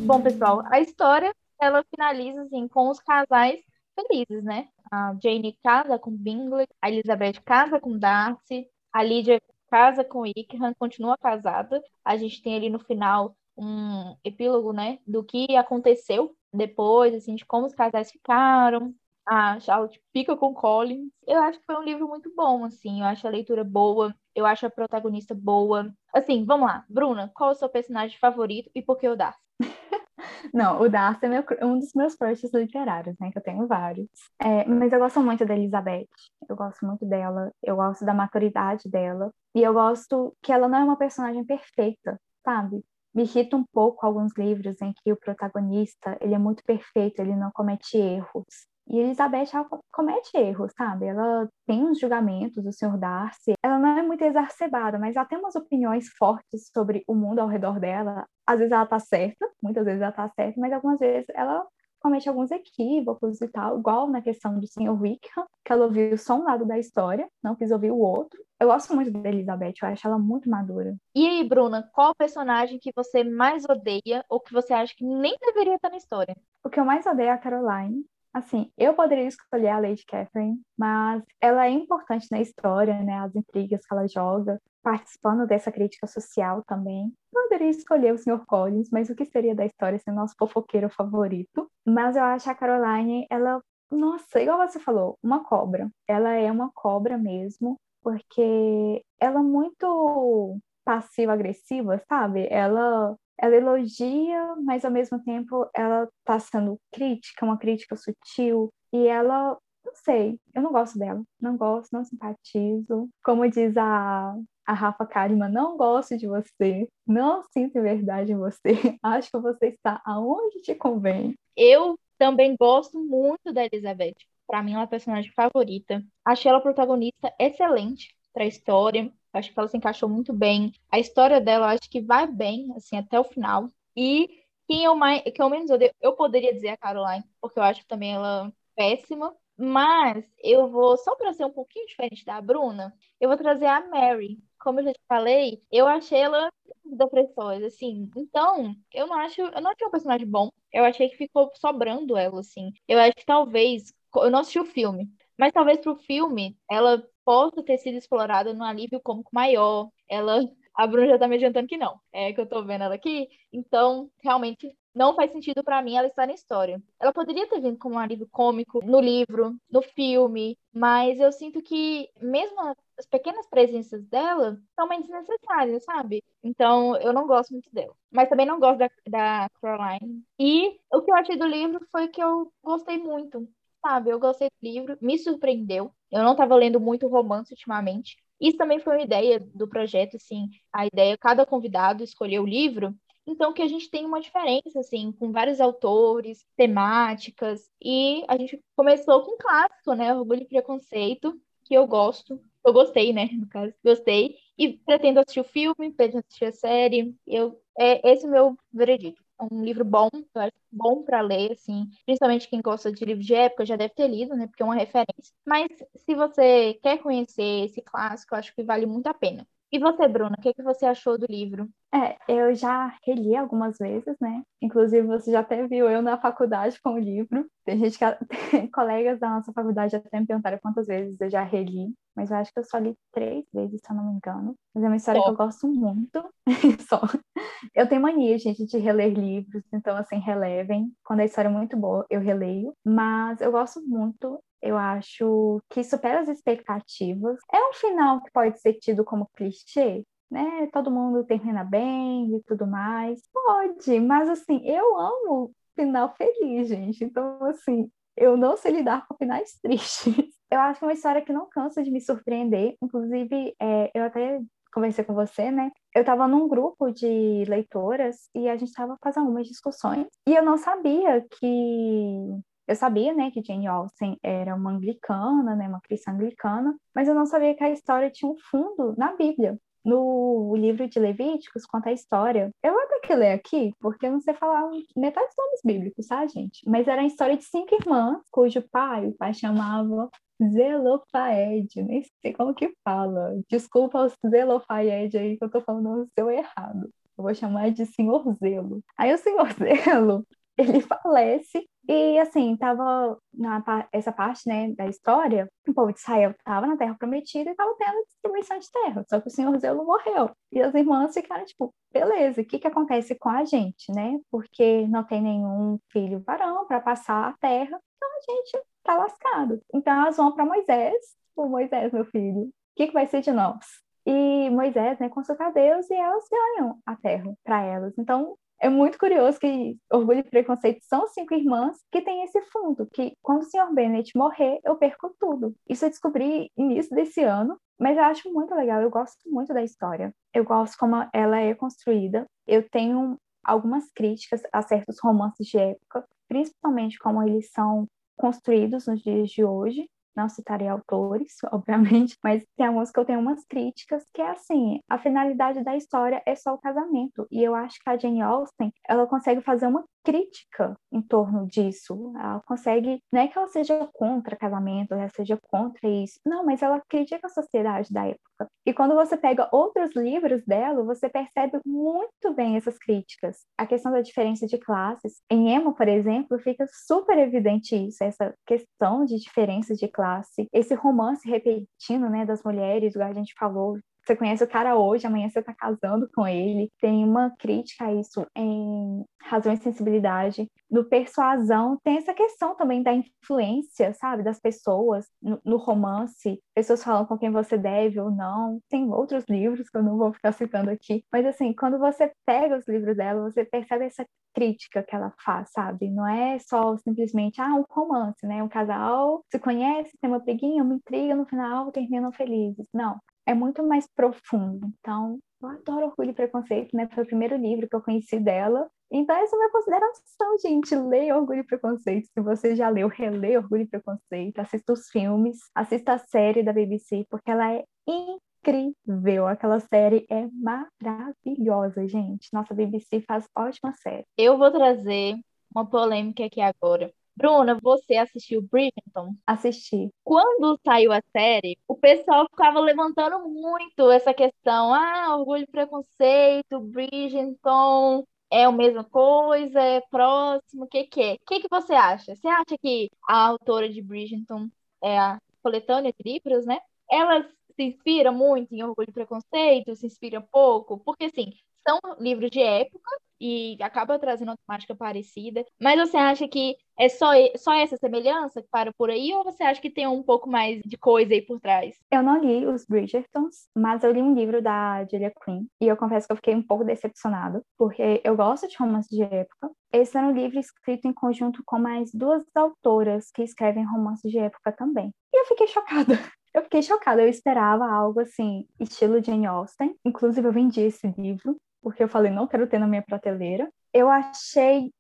Speaker 1: Bom, pessoal, a história, ela finaliza, assim, com os casais felizes, né? A Jane casa com Bingley, a Elizabeth casa com Darcy, a Lídia casa com Ikram, continua casada. A gente tem ali no final um epílogo, né, do que aconteceu depois, assim, de como os casais ficaram. A Charlotte fica com Colin. Eu acho que foi um livro muito bom, assim. Eu acho a leitura boa. Eu acho a protagonista boa. Assim, vamos lá. Bruna, qual é o seu personagem favorito e por que o Darcy?
Speaker 2: Não, o Darcy é meu, um dos meus crushes literários, né? Que eu tenho vários. É, mas eu gosto muito da Elizabeth. Eu gosto muito dela. Eu gosto da maturidade dela. E eu gosto que ela não é uma personagem perfeita, sabe? me irrita um pouco alguns livros em que o protagonista ele é muito perfeito, ele não comete erros. E Elizabeth ela comete erros, sabe? Ela tem uns julgamentos do Sr. Darcy. Ela não é muito exacerbada, mas ela tem umas opiniões fortes sobre o mundo ao redor dela. Às vezes ela tá certa, muitas vezes ela tá certa, mas algumas vezes ela comete alguns equívocos e tal, igual na questão do Sr. Wickham, que ela ouviu só um lado da história, não quis ouvir o outro. Eu gosto muito da Elizabeth, eu acho ela muito madura.
Speaker 1: E aí, Bruna, qual personagem que você mais odeia ou que você acha que nem deveria estar na história?
Speaker 2: O que eu mais odeio é a Caroline. Assim, eu poderia escolher a Lady Catherine, mas ela é importante na história, né? As intrigas que ela joga, participando dessa crítica social também. Poderia escolher o Sr. Collins, mas o que seria da história ser nosso fofoqueiro favorito? Mas eu acho a Caroline, ela, nossa, igual você falou, uma cobra. Ela é uma cobra mesmo porque ela é muito passiva-agressiva, sabe? Ela ela elogia, mas ao mesmo tempo ela tá sendo crítica, uma crítica sutil, e ela, não sei, eu não gosto dela, não gosto, não simpatizo. Como diz a, a Rafa Kalimann, não gosto de você, não sinto verdade em você, acho que você está aonde te convém.
Speaker 1: Eu também gosto muito da Elizabeth. Para mim, ela é a personagem favorita. Achei ela protagonista excelente para a história. Acho que ela se encaixou muito bem. A história dela, acho que vai bem, assim, até o final. E quem eu mais, que eu menos odeio, eu poderia dizer a Caroline, porque eu acho também ela péssima. Mas eu vou, só para ser um pouquinho diferente da Bruna, eu vou trazer a Mary. Como eu já te falei, eu achei ela depressões, assim. Então, eu não acho, eu não achei um personagem bom. Eu achei que ficou sobrando ela, assim. Eu acho que talvez eu não assisti o filme, mas talvez para o filme ela possa ter sido explorada num alívio cômico maior. Ela, a Bruna já tá me adiantando que não, é que eu tô vendo ela aqui. Então, realmente não faz sentido para mim ela estar na história. Ela poderia ter vindo como um alívio cômico no livro, no filme, mas eu sinto que mesmo as pequenas presenças dela são meio desnecessárias, sabe? Então eu não gosto muito dela. Mas também não gosto da, da Caroline. E o que eu achei do livro foi que eu gostei muito sabe? Eu gostei do livro, me surpreendeu. Eu não estava lendo muito romance ultimamente. Isso também foi uma ideia do projeto, assim, a ideia, cada convidado escolher o livro, então que a gente tem uma diferença, assim, com vários autores, temáticas, e a gente começou com um clássico, né, Orgulho e Preconceito, que eu gosto, eu gostei, né, no caso, gostei, e pretendo assistir o filme, pretendo assistir a série, eu, é esse é o meu veredito. Um livro bom, eu acho bom para ler, assim, principalmente quem gosta de livros de época já deve ter lido, né, porque é uma referência. Mas se você quer conhecer esse clássico, acho que vale muito a pena. E você, Bruna, o que, é que você achou do livro?
Speaker 2: É, eu já reli algumas vezes, né? Inclusive, você já até viu eu na faculdade com o livro. Tem gente que, tem colegas da nossa faculdade até me perguntaram quantas vezes eu já reli, mas eu acho que eu só li três vezes, se eu não me engano. Mas é uma história que eu gosto muito. só. Eu tenho mania, gente, de reler livros, então, assim, relevem. Quando a história é muito boa, eu releio. Mas eu gosto muito eu acho que supera as expectativas. É um final que pode ser tido como clichê, né? Todo mundo termina bem e tudo mais. Pode, mas assim, eu amo final feliz, gente. Então, assim, eu não sei lidar com finais tristes. Eu acho uma história que não cansa de me surpreender. Inclusive, é, eu até conversei com você, né? Eu estava num grupo de leitoras e a gente estava fazendo algumas discussões e eu não sabia que eu sabia, né, que Jane Austen era uma anglicana, né, uma cristã anglicana, mas eu não sabia que a história tinha um fundo na Bíblia. No livro de Levíticos conta a história. Eu vou ter que ler aqui, porque eu não sei falar metade dos nomes bíblicos, tá, gente? Mas era a história de cinco irmãs, cujo pai, o pai chamava Zelofaed, nem sei como que fala. Desculpa os Zelofaed aí que eu tô falando o seu errado. Eu vou chamar de Senhor Zelo. Aí o Senhor Zelo, ele falece e assim, tava na essa parte, né, da história, o povo de Israel estava na Terra Prometida e estava tendo distribuição de terra, só que o Senhor Zelo morreu. E as irmãs ficaram tipo, beleza, o que que acontece com a gente, né? Porque não tem nenhum filho varão para passar a terra, então a gente tá lascado. Então elas vão para Moisés, o Moisés, meu filho, o que que vai ser de nós? E Moisés, né, consulta a Deus e elas ganham a terra para elas. Então, é muito curioso que Orgulho e Preconceito são cinco irmãs que têm esse fundo, que quando o Sr. Bennett morrer, eu perco tudo. Isso eu descobri início desse ano, mas eu acho muito legal, eu gosto muito da história. Eu gosto como ela é construída. Eu tenho algumas críticas a certos romances de época, principalmente como eles são construídos nos dias de hoje não citarei autores, obviamente, mas tem alguns que eu tenho umas críticas, que é assim, a finalidade da história é só o casamento, e eu acho que a Jane Austen, ela consegue fazer uma crítica em torno disso. Ela consegue, não é que ela seja contra casamento, ela seja contra isso. Não, mas ela critica a sociedade da época. E quando você pega outros livros dela, você percebe muito bem essas críticas. A questão da diferença de classes. Em Emma, por exemplo, fica super evidente isso, essa questão de diferenças de classe. Esse romance repetindo, né, das mulheres, igual a gente falou, você conhece o cara hoje, amanhã você está casando com ele. Tem uma crítica a isso em Razão e Sensibilidade. No Persuasão, tem essa questão também da influência, sabe, das pessoas no, no romance. Pessoas falam com quem você deve ou não. Tem outros livros que eu não vou ficar citando aqui. Mas, assim, quando você pega os livros dela, você percebe essa crítica que ela faz, sabe? Não é só simplesmente, ah, um romance, né? Um casal se conhece, tem uma briguinha, uma intriga, no final terminam felizes. Não é muito mais profundo. Então, eu adoro Orgulho e Preconceito, né? Foi o primeiro livro que eu conheci dela. Então, essa é a minha consideração, gente. Leia Orgulho e Preconceito. Se você já leu, releia Orgulho e Preconceito. Assista os filmes, assista a série da BBC, porque ela é incrível. Aquela série é maravilhosa, gente. Nossa, a BBC faz ótima série.
Speaker 1: Eu vou trazer uma polêmica aqui agora. Bruna, você assistiu Bridgerton?
Speaker 2: Assisti.
Speaker 1: Quando saiu a série, o pessoal ficava levantando muito essa questão. Ah, orgulho e preconceito, Bridgerton é a mesma coisa, é próximo, o que que é? O que que você acha? Você acha que a autora de Bridgerton é a coletânea de livros, né? Ela se inspira muito em Orgulho e Preconceito, se inspira pouco, porque assim, são livros de época, e acaba trazendo uma temática parecida. Mas você acha que é só, só essa semelhança que para por aí, ou você acha que tem um pouco mais de coisa aí por trás?
Speaker 2: Eu não li os Bridgertons, mas eu li um livro da Julia Quinn, e eu confesso que eu fiquei um pouco decepcionado, porque eu gosto de romance de época. Esse era um livro escrito em conjunto com mais duas autoras que escrevem romances de época também. E eu fiquei chocada. Eu fiquei chocada, eu esperava algo assim, estilo Jane Austen. Inclusive, eu vendi esse livro porque eu falei, não quero ter na minha prateleira. Eu achei.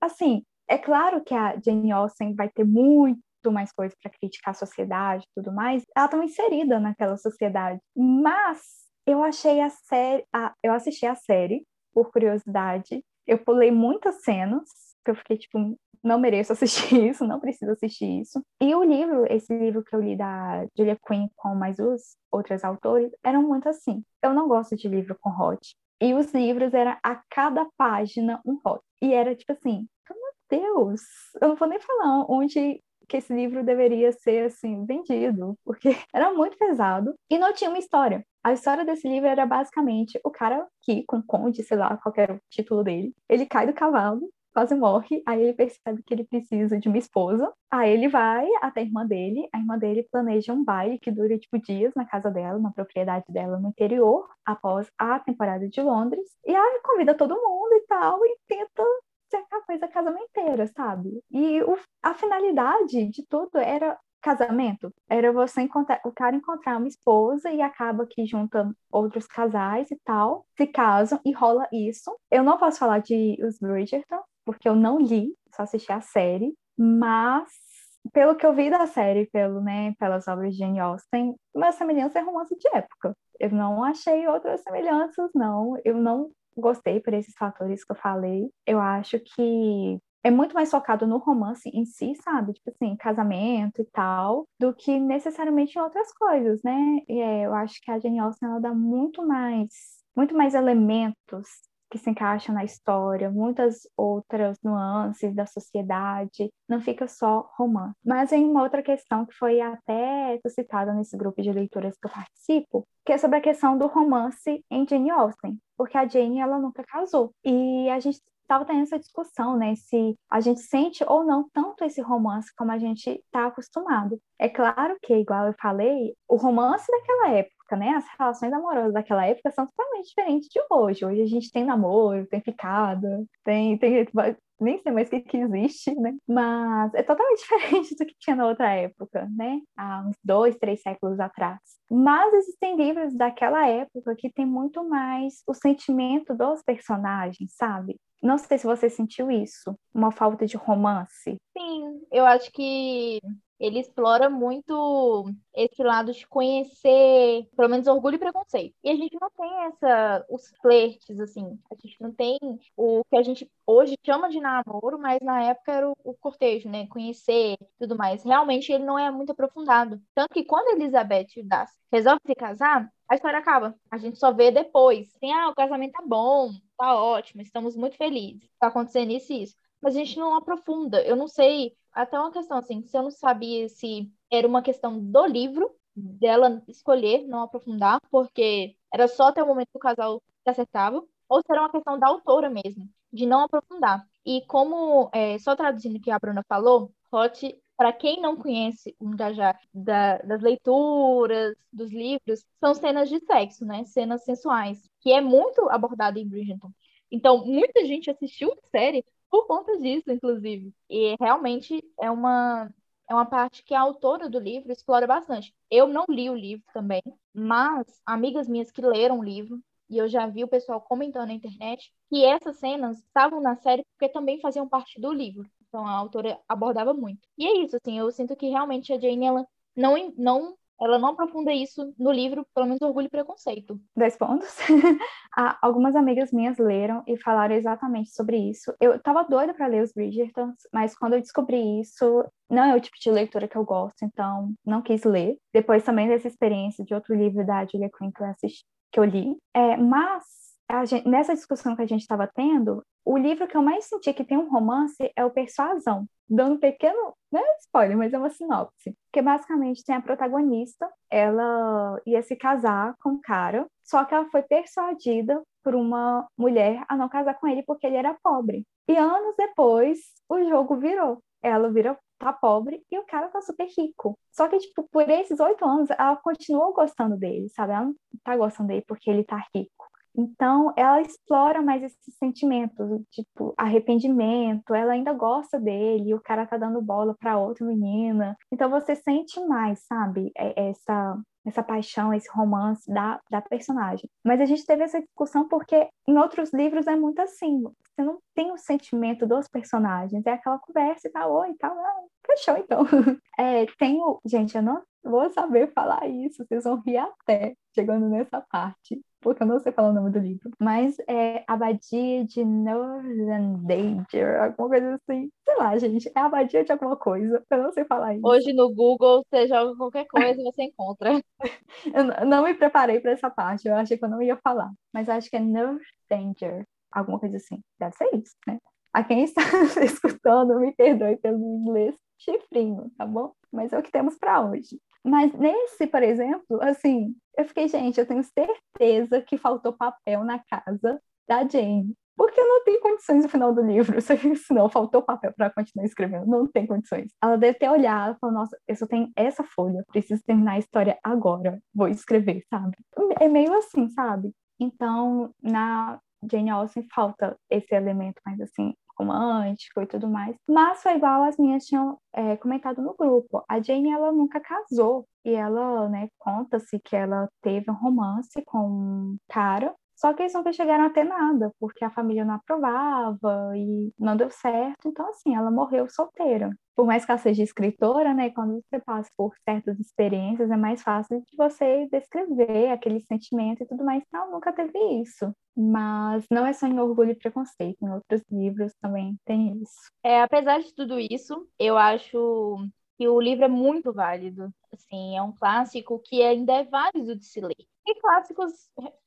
Speaker 2: assim, é claro que a Jane Austen vai ter muito mais coisa para criticar a sociedade e tudo mais. Ela está inserida naquela sociedade. Mas eu achei a série. A, eu assisti a série, por curiosidade. Eu pulei muitas cenas, que eu fiquei tipo, não mereço assistir isso, não preciso assistir isso. E o livro, esse livro que eu li da Julia Quinn com mais os outros autores, eram muito assim. Eu não gosto de livro com hot. E os livros era a cada página um hot. E era tipo assim, meu Deus, eu não vou nem falar onde que esse livro deveria ser assim vendido, porque era muito pesado e não tinha uma história. A história desse livro era basicamente o cara que, com conde, sei lá, qual era o título dele, ele cai do cavalo quase morre, aí ele percebe que ele precisa de uma esposa, aí ele vai até a irmã dele, a irmã dele planeja um baile que dura, tipo, dias na casa dela, na propriedade dela no interior, após a temporada de Londres, e aí convida todo mundo e tal, e tenta ser aquela coisa casamenteira, sabe? E o, a finalidade de tudo era casamento. Era você encontrar, o cara encontrar uma esposa e acaba que junta outros casais e tal, se casam e rola isso. Eu não posso falar de Os Bridgerton, porque eu não li, só assisti a série, mas pelo que eu vi da série, pelo, né, pelas obras de Jane Austen, uma semelhança é romance de época. Eu não achei outras semelhanças, não. Eu não gostei por esses fatores que eu falei. Eu acho que é muito mais focado no romance em si, sabe? Tipo assim, casamento e tal, do que necessariamente em outras coisas, né? E é, eu acho que a Jane Austen ela dá muito mais, muito mais elementos que se encaixam na história, muitas outras nuances da sociedade, não fica só romance. Mas em uma outra questão que foi até citada nesse grupo de leituras que eu participo, que é sobre a questão do romance em Jane Austen, porque a Jane ela nunca casou e a gente estava tendo essa discussão, né? Se a gente sente ou não tanto esse romance como a gente está acostumado. É claro que, igual eu falei, o romance daquela época, né? As relações amorosas daquela época são totalmente diferentes de hoje. Hoje a gente tem namoro, tem ficada, tem, tem nem sei mais o que, que existe, né? Mas é totalmente diferente do que tinha na outra época, né? Há uns dois, três séculos atrás. Mas existem livros daquela época que tem muito mais o sentimento dos personagens, sabe? Não sei se você sentiu isso, uma falta de romance.
Speaker 1: Sim, eu acho que ele explora muito esse lado de conhecer, pelo menos orgulho e preconceito. E a gente não tem essa os flertes assim, a gente não tem o que a gente hoje chama de namoro, mas na época era o, o cortejo, né, conhecer, tudo mais. Realmente ele não é muito aprofundado. Tanto que quando Elizabeth Darcy resolve se casar, a história acaba. A gente só vê depois. Tem, ah, o casamento tá bom, tá ótimo, estamos muito felizes. Tá acontecendo isso e isso. Mas a gente não aprofunda. Eu não sei, até uma questão assim, se eu não sabia se era uma questão do livro, dela escolher não aprofundar, porque era só até o momento que o casal se acertava, ou se era uma questão da autora mesmo, de não aprofundar. E como, é, só traduzindo o que a Bruna falou, Hot para quem não conhece o engajar da, das leituras, dos livros, são cenas de sexo, né? Cenas sensuais, que é muito abordado em Bridgerton. Então, muita gente assistiu a série por conta disso, inclusive. E realmente é uma, é uma parte que a autora do livro explora bastante. Eu não li o livro também, mas amigas minhas que leram o livro, e eu já vi o pessoal comentando na internet, que essas cenas estavam na série porque também faziam parte do livro. Então a autora abordava muito. E é isso, assim, eu sinto que realmente a Jane, ela não, não ela não aprofunda isso no livro, pelo menos Orgulho e Preconceito.
Speaker 2: Dois pontos. Algumas amigas minhas leram e falaram exatamente sobre isso. Eu tava doida para ler os Bridgertons, mas quando eu descobri isso, não é o tipo de leitura que eu gosto, então não quis ler. Depois também dessa experiência de outro livro da Julia Quinn que eu assisti, que eu li. É, mas Gente, nessa discussão que a gente estava tendo, o livro que eu mais senti que tem um romance é o Persuasão, dando um pequeno, não é spoiler, mas é uma sinopse, que basicamente tem a protagonista, ela ia se casar com um cara, só que ela foi persuadida por uma mulher a não casar com ele porque ele era pobre. E anos depois, o jogo virou. Ela vira tá pobre e o cara tá super rico. Só que, tipo, por esses oito anos, ela continuou gostando dele, sabe? Ela não tá gostando dele porque ele tá rico. Então, ela explora mais esses sentimentos, tipo, arrependimento, ela ainda gosta dele, o cara tá dando bola para outra menina. Então, você sente mais, sabe, é, essa essa paixão, esse romance da, da personagem. Mas a gente teve essa discussão porque em outros livros é muito assim, você não tem o sentimento dos personagens, é aquela conversa e tal, oi e tal, ah, fechou então. É, tem o... Gente, eu não vou saber falar isso, vocês vão rir até chegando nessa parte porque eu não sei falar o nome do livro, mas é Abadia de Northern Danger, alguma coisa assim. Sei lá, gente, é Abadia de alguma coisa, eu não sei falar isso.
Speaker 1: Hoje no Google você joga qualquer coisa e você encontra.
Speaker 2: eu não me preparei para essa parte, eu achei que eu não ia falar, mas acho que é North Danger, alguma coisa assim. Deve ser isso, né? A quem está escutando, me perdoe pelo inglês chifrinho, tá bom? Mas é o que temos para hoje. Mas nesse, por exemplo, assim, eu fiquei, gente, eu tenho certeza que faltou papel na casa da Jane. Porque não tem condições no final do livro, se não faltou papel para continuar escrevendo, não tem condições. Ela deve ter olhado e falado, nossa, eu só tenho essa folha, preciso terminar a história agora, vou escrever, sabe? É meio assim, sabe? Então, na Jane Austen falta esse elemento mais assim, romântico e tudo mais. Mas foi igual as minhas tinham é, comentado no grupo. A Jane, ela nunca casou. E ela, né, conta-se que ela teve um romance com um cara só que eles nunca chegaram a ter nada, porque a família não aprovava e não deu certo. Então, assim, ela morreu solteira. Por mais que ela seja escritora, né, quando você passa por certas experiências, é mais fácil de você descrever aquele sentimento e tudo mais. Não, nunca teve isso. Mas não é só em Orgulho e Preconceito, em outros livros também tem isso.
Speaker 1: É, apesar de tudo isso, eu acho que o livro é muito válido. Assim, é um clássico que ainda é válido de se ler. E clássicos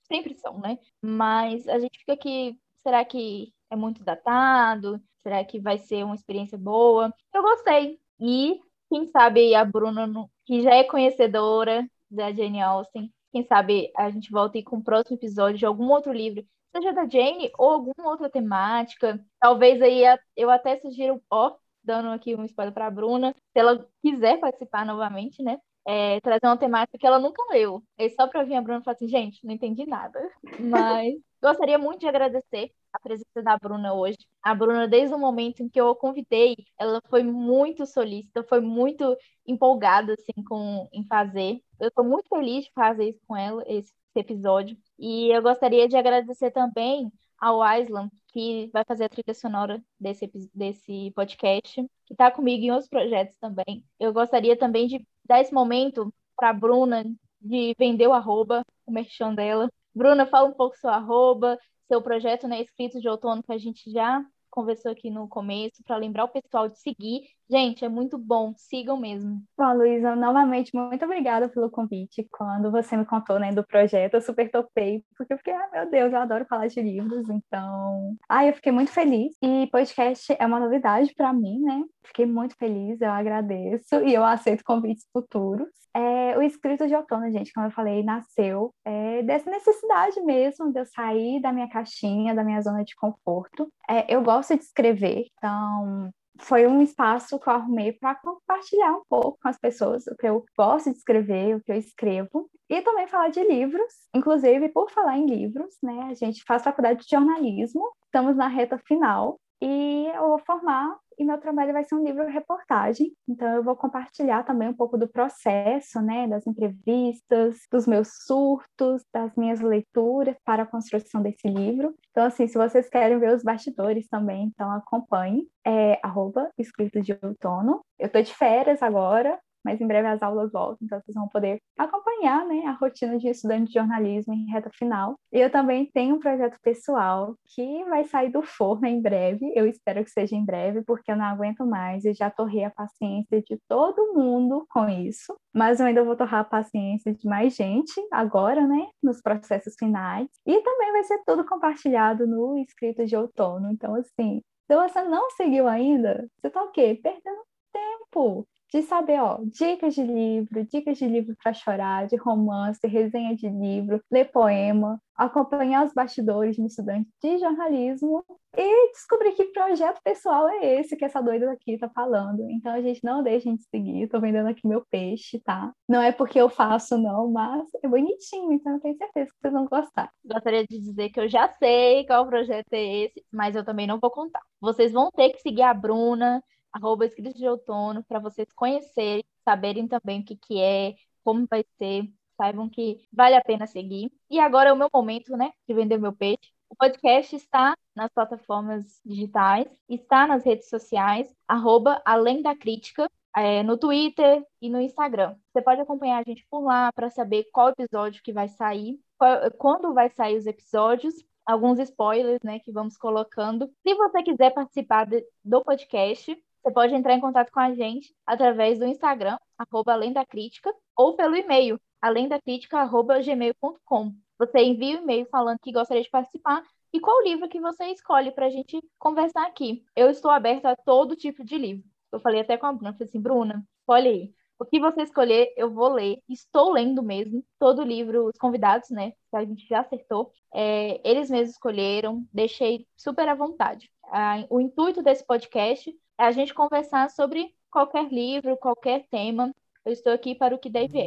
Speaker 1: sempre são, né? Mas a gente fica aqui será que é muito datado? Será que vai ser uma experiência boa? Eu gostei. E quem sabe a Bruna, que já é conhecedora da Jane Austen, quem sabe a gente volta aí com o próximo episódio de algum outro livro, seja da Jane ou alguma outra temática. Talvez aí eu até sugiro, ó, dando aqui um spoiler para a Bruna, se ela quiser participar novamente, né? É, trazer uma temática que ela nunca leu. É só para vir a Bruna falar assim, gente, não entendi nada. Mas gostaria muito de agradecer a presença da Bruna hoje. A Bruna, desde o momento em que eu a convidei, ela foi muito solícita, foi muito empolgada assim, com, em fazer. Eu estou muito feliz de fazer isso com ela, esse episódio. E eu gostaria de agradecer também ao Aislan, que vai fazer a trilha sonora desse, desse podcast, que está comigo em outros projetos também. Eu gostaria também de dar esse momento para Bruna de vender o arroba, o merchan dela. Bruna, fala um pouco seu arroba, seu projeto, né, escrito de outono, que a gente já conversou aqui no começo, para lembrar o pessoal de seguir. Gente, é muito bom, sigam mesmo.
Speaker 2: Bom, Luísa, novamente, muito obrigada pelo convite. Quando você me contou né, do projeto, eu super topei, porque eu fiquei, ah, meu Deus, eu adoro falar de livros, então. Ah, eu fiquei muito feliz. E podcast é uma novidade para mim, né? Fiquei muito feliz, eu agradeço e eu aceito convites futuros. É, o Escrito de Outono, gente, como eu falei, nasceu é, dessa necessidade mesmo de eu sair da minha caixinha, da minha zona de conforto. É, eu gosto de escrever, então foi um espaço que eu arrumei para compartilhar um pouco com as pessoas o que eu gosto de escrever, o que eu escrevo, e também falar de livros. Inclusive, por falar em livros, né, a gente faz faculdade de jornalismo, estamos na reta final, e eu vou formar e meu trabalho vai ser um livro reportagem. Então eu vou compartilhar também um pouco do processo, né, das entrevistas, dos meus surtos, das minhas leituras para a construção desse livro. Então assim, se vocês querem ver os bastidores também, então acompanhe. É arroba escrito de outono. Eu tô de férias agora, mas em breve as aulas voltam, então vocês vão poder acompanhar né, a rotina de estudante de jornalismo em reta final. E eu também tenho um projeto pessoal que vai sair do forno em breve, eu espero que seja em breve, porque eu não aguento mais, e já torrei a paciência de todo mundo com isso, mas eu ainda vou torrar a paciência de mais gente agora, né, nos processos finais. E também vai ser tudo compartilhado no Escrito de Outono, então assim, se você não seguiu ainda, você tá o quê? Perdendo tempo de saber, ó, dicas de livro, dicas de livro para chorar, de romance, resenha de livro, ler poema, acompanhar os bastidores no estudante de jornalismo e descobrir que projeto pessoal é esse que essa doida aqui tá falando. Então a gente não deixa de seguir, tô vendendo aqui meu peixe, tá? Não é porque eu faço não, mas é bonitinho, então eu tenho certeza que vocês vão gostar.
Speaker 1: Gostaria de dizer que eu já sei qual projeto é esse, mas eu também não vou contar. Vocês vão ter que seguir a Bruna, arroba escrito de outono, para vocês conhecerem, saberem também o que, que é, como vai ser, saibam que vale a pena seguir. E agora é o meu momento, né, de vender meu peixe. O podcast está nas plataformas digitais, está nas redes sociais, arroba Além da Crítica, é, no Twitter e no Instagram. Você pode acompanhar a gente por lá para saber qual episódio que vai sair, qual, quando vai sair os episódios, alguns spoilers, né, que vamos colocando. Se você quiser participar de, do podcast, você pode entrar em contato com a gente através do Instagram, arroba Além da Crítica, ou pelo e-mail, além da crítica, arroba gmail.com. Você envia o um e-mail falando que gostaria de participar e qual livro que você escolhe para a gente conversar aqui. Eu estou aberta a todo tipo de livro. Eu falei até com a Bruna, falei assim, Bruna, olha aí, o que você escolher, eu vou ler. Estou lendo mesmo todo o livro, os convidados, né? Que a gente já acertou. É, eles mesmos escolheram, deixei super à vontade. Ah, o intuito desse podcast é a gente conversar sobre qualquer livro, qualquer tema. Eu estou aqui para o que deve é.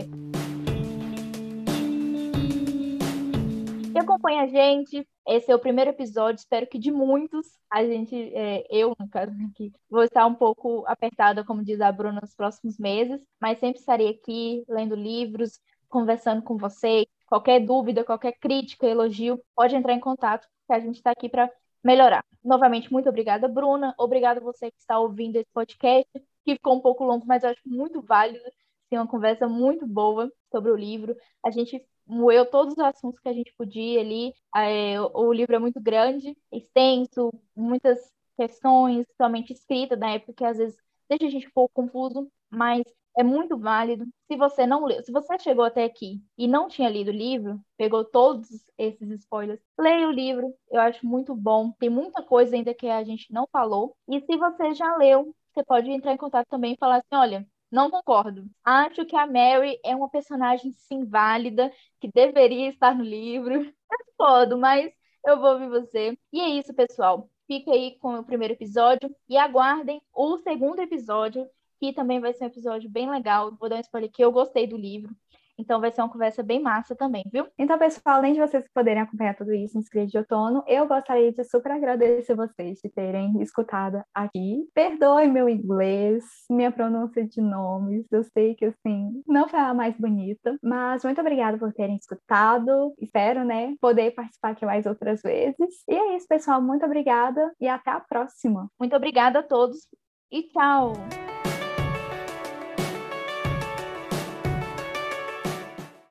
Speaker 1: E acompanha a gente. Esse é o primeiro episódio, espero que de muitos. A gente, é, eu, no caso, aqui, vou estar um pouco apertada, como diz a Bruna, nos próximos meses, mas sempre estarei aqui lendo livros, conversando com vocês. Qualquer dúvida, qualquer crítica, elogio, pode entrar em contato, que a gente está aqui para melhorar. Novamente, muito obrigada, Bruna. Obrigada você que está ouvindo esse podcast, que ficou um pouco longo, mas eu acho muito válido. Tem uma conversa muito boa sobre o livro. A gente moeu todos os assuntos que a gente podia ali. É, o livro é muito grande, extenso, muitas questões somente escritas, na época que às vezes deixa a gente um pouco confuso, mas é muito válido. Se você não leu, se você chegou até aqui e não tinha lido o livro, pegou todos esses spoilers, leia o livro, eu acho muito bom. Tem muita coisa ainda que a gente não falou. E se você já leu, você pode entrar em contato também e falar assim: olha, não concordo. Acho que a Mary é uma personagem sim válida, que deveria estar no livro. Eu discordo, mas eu vou ouvir você. E é isso, pessoal. Fica aí com o primeiro episódio e aguardem o segundo episódio, que também vai ser um episódio bem legal. Vou dar um spoiler que eu gostei do livro. Então vai ser uma conversa bem massa também, viu?
Speaker 2: Então, pessoal, além de vocês poderem acompanhar tudo isso no Script de Outono, eu gostaria de super agradecer vocês de terem escutado aqui. Perdoe meu inglês, minha pronúncia de nomes. Eu sei que, assim, não foi a mais bonita, mas muito obrigada por terem escutado. Espero, né, poder participar aqui mais outras vezes. E é isso, pessoal. Muito obrigada e até a próxima.
Speaker 1: Muito obrigada a todos e tchau!